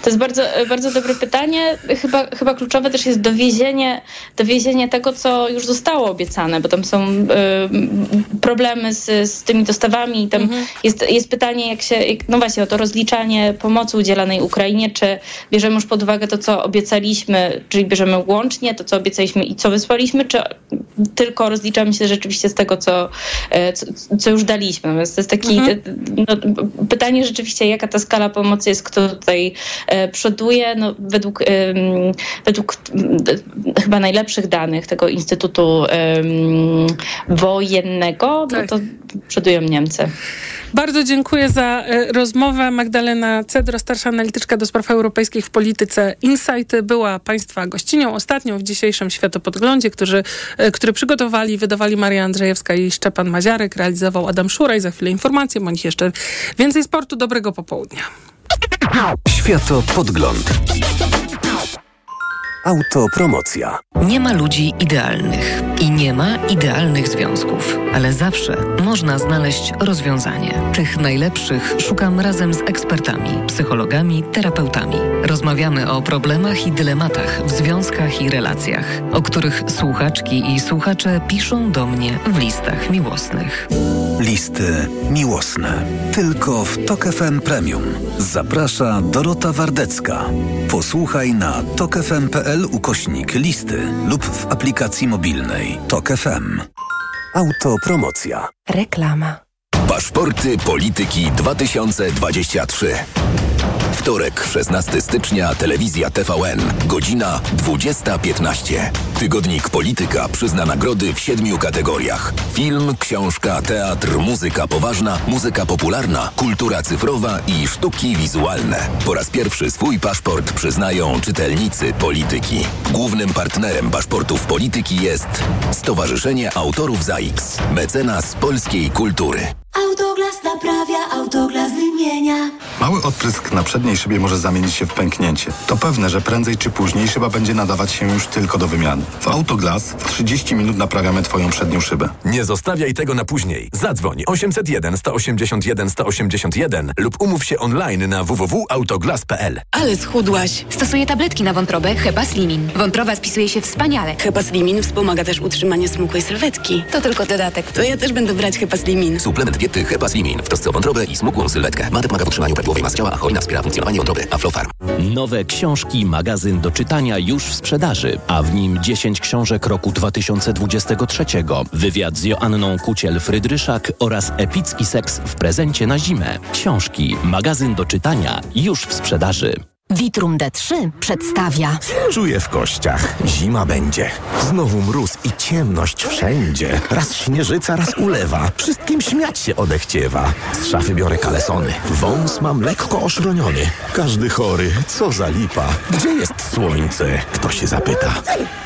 To jest bardzo, bardzo dobre pytanie. Chyba, chyba kluczowe też jest dowiezienie, dowiezienie tego, co już zostało obiecane, bo tam są y, problemy z, z tymi dostawami. Tam mhm. jest, jest pytanie, jak się, no właśnie, o to rozliczanie pomocy udzielanej Ukrainie, czy bierzemy już pod uwagę to, co obiecaliśmy, czyli bierzemy łącznie to, co obiecaliśmy i co wysłaliśmy, czy tylko rozliczamy się rzeczywiście z tego, co, e, co, co już daliśmy. Natomiast to jest taki mhm. no, pytanie rzeczywiście, jaka ta skala pomocy jest, kto tutaj e, przoduje. No, według, według chyba najlepszych danych tego Instytutu Wojennego, no tak. to przodują Niemcy.
Bardzo dziękuję za e, rozmowę. Magdalena Cedro, starsza analityczka do spraw europejskich w polityce Insight, była Państwa gościnią ostatnią w dzisiejszym Światopodglądzie, który, e, który przygotowali i wydawali Maria Andrzejewska i Szczepan Maziarek, realizował Adam Szuraj. Za chwilę informacje, bądź jeszcze więcej sportu. Dobrego popołudnia.
Światopodgląd. Autopromocja.
Nie ma ludzi idealnych i nie ma idealnych związków, ale zawsze można znaleźć rozwiązanie. Tych najlepszych szukam razem z ekspertami, psychologami, terapeutami. Rozmawiamy o problemach i dylematach w związkach i relacjach, o których słuchaczki i słuchacze piszą do mnie w listach miłosnych.
Listy miłosne. Tylko w Tok FM Premium. Zaprasza Dorota Wardecka. Posłuchaj na tokefm.pl ukośnik listy lub w aplikacji mobilnej Tok FM. Autopromocja.
Reklama.
Paszporty Polityki 2023. Wtorek, 16 stycznia, telewizja TVN, godzina 20.15. Tygodnik Polityka przyzna nagrody w siedmiu kategoriach. Film, książka, teatr, muzyka poważna, muzyka popularna, kultura cyfrowa i sztuki wizualne. Po raz pierwszy swój paszport przyznają czytelnicy Polityki. Głównym partnerem paszportów Polityki jest Stowarzyszenie Autorów ZAIX, mecenas polskiej kultury.
Autoglas naprawia, autoglas wymienia.
Mały odprysk na przedniej szybie może zamienić się w pęknięcie. To pewne, że prędzej czy później szyba będzie nadawać się już tylko do wymiany. W Autoglas w 30 minut naprawiamy Twoją przednią szybę.
Nie zostawiaj tego na później. Zadzwoń 801 181 181 lub umów się online na www.autoglas.pl.
Ale schudłaś.
Stosuję tabletki na wątrobę Hepaslimin. Wątroba spisuje się wspaniale.
Hepaslimin wspomaga też utrzymanie smukłej sylwetki.
To tylko dodatek.
To ja też będę brać Hepaslimin.
Suplement diety Hepaslimin w trosce o wątrobę i smukłą sylwetkę. Mate pomaga w utrzymaniu prawidłowej masy ciała, a hojna wspiera funkcjonowanie wątroby. Aflofarm.
Nowe książki, magazyn do czytania już w sprzedaży, a w nim 10 książek roku 2023. Wywiad z Joanną Kuciel-Frydryszak oraz epicki seks w prezencie na zimę. Książki, magazyn do czytania już w sprzedaży.
Vitrum D3 przedstawia.
Czuję w kościach. Zima będzie. Znowu mróz i ciemność wszędzie. Raz śnieżyca, raz ulewa. Wszystkim śmiać się odechciewa. Z szafy biorę kalesony. Wąs mam lekko oszroniony. Każdy chory. Co za lipa. Gdzie jest słońce? Kto się zapyta.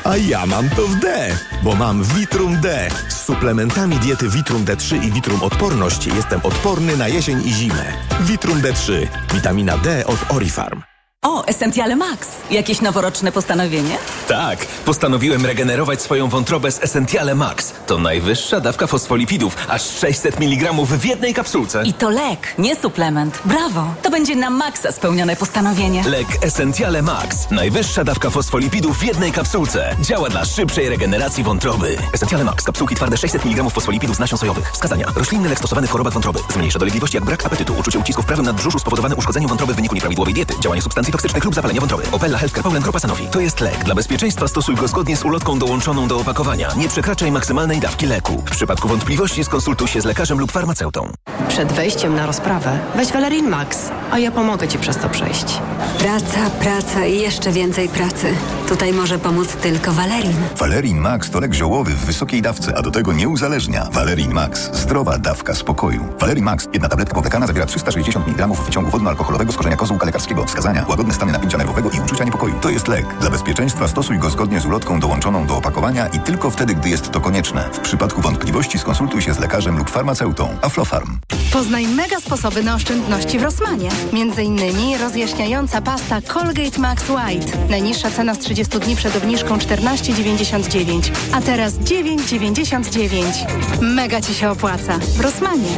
A ja mam to w D, bo mam Vitrum D. Z suplementami diety Vitrum D3 i Vitrum Odporność jestem odporny na jesień i zimę. Vitrum D3. Witamina D od Orifarm.
O, Essentiale Max. Jakieś noworoczne postanowienie?
Tak, postanowiłem regenerować swoją wątrobę z Essentiale Max. To najwyższa dawka fosfolipidów, aż 600 mg w jednej kapsułce.
I to lek, nie suplement. Brawo! To będzie na maksa spełnione postanowienie.
Lek Essentiale Max. Najwyższa dawka fosfolipidów w jednej kapsułce. Działa dla szybszej regeneracji wątroby. Essentiale Max. Kapsułki twarde 600 mg fosfolipidów z nasion sojowych. Wskazania. Roślinny lek stosowany w chorobach wątroby. Zmniejsza dolegliwości jak brak apetytu, uczucie ucisku w prawym nadbrzuszu spowodowane uszkodzeniem wątroby w wyniku nieprawidłowej diety, działanie substancji toksycznych lub zapalenia wątroby. Opella Healthcare Poland Grupa Sanofi. To jest lek. Dla bezpieczeństwa stosuj go zgodnie z ulotką dołączoną do opakowania. Nie przekraczaj maksymalnej dawki leku. W przypadku wątpliwości skonsultuj się z lekarzem lub farmaceutą.
Przed wejściem na rozprawę weź Valerin Max, a ja pomogę Ci przez to przejść.
Praca, praca i jeszcze więcej pracy. Tutaj może pomóc tylko Valerin.
Valerin Max to lek ziołowy w wysokiej dawce, a do tego nie uzależnia. Valerin Max. Zdrowa dawka spokoju. Valerin Max. Jedna tabletka powlekana zawiera 360 mg wyciągu wodno-alkoholowego z korzenia kozłka lekarskiego. Wskazania. Łagodne stany napięcia nerwowego i uczucia niepokoju. To jest lek. Dla bezpieczeństwa stosuj go zgodnie z ulotką dołączoną do opakowania i tylko wtedy, gdy jest to konieczne. W przypadku wątpliwości skonsultuj się z lekarzem lub farmaceutą. Aflofarm.
Poznaj mega sposoby na oszczędności w Rosmanie. Między innymi rozjaśniająca pasta Colgate Max White. Najniższa cena z 30 dni przed obniżką 14,99. A teraz 9,99. Mega Ci się opłaca. W Rosmanie.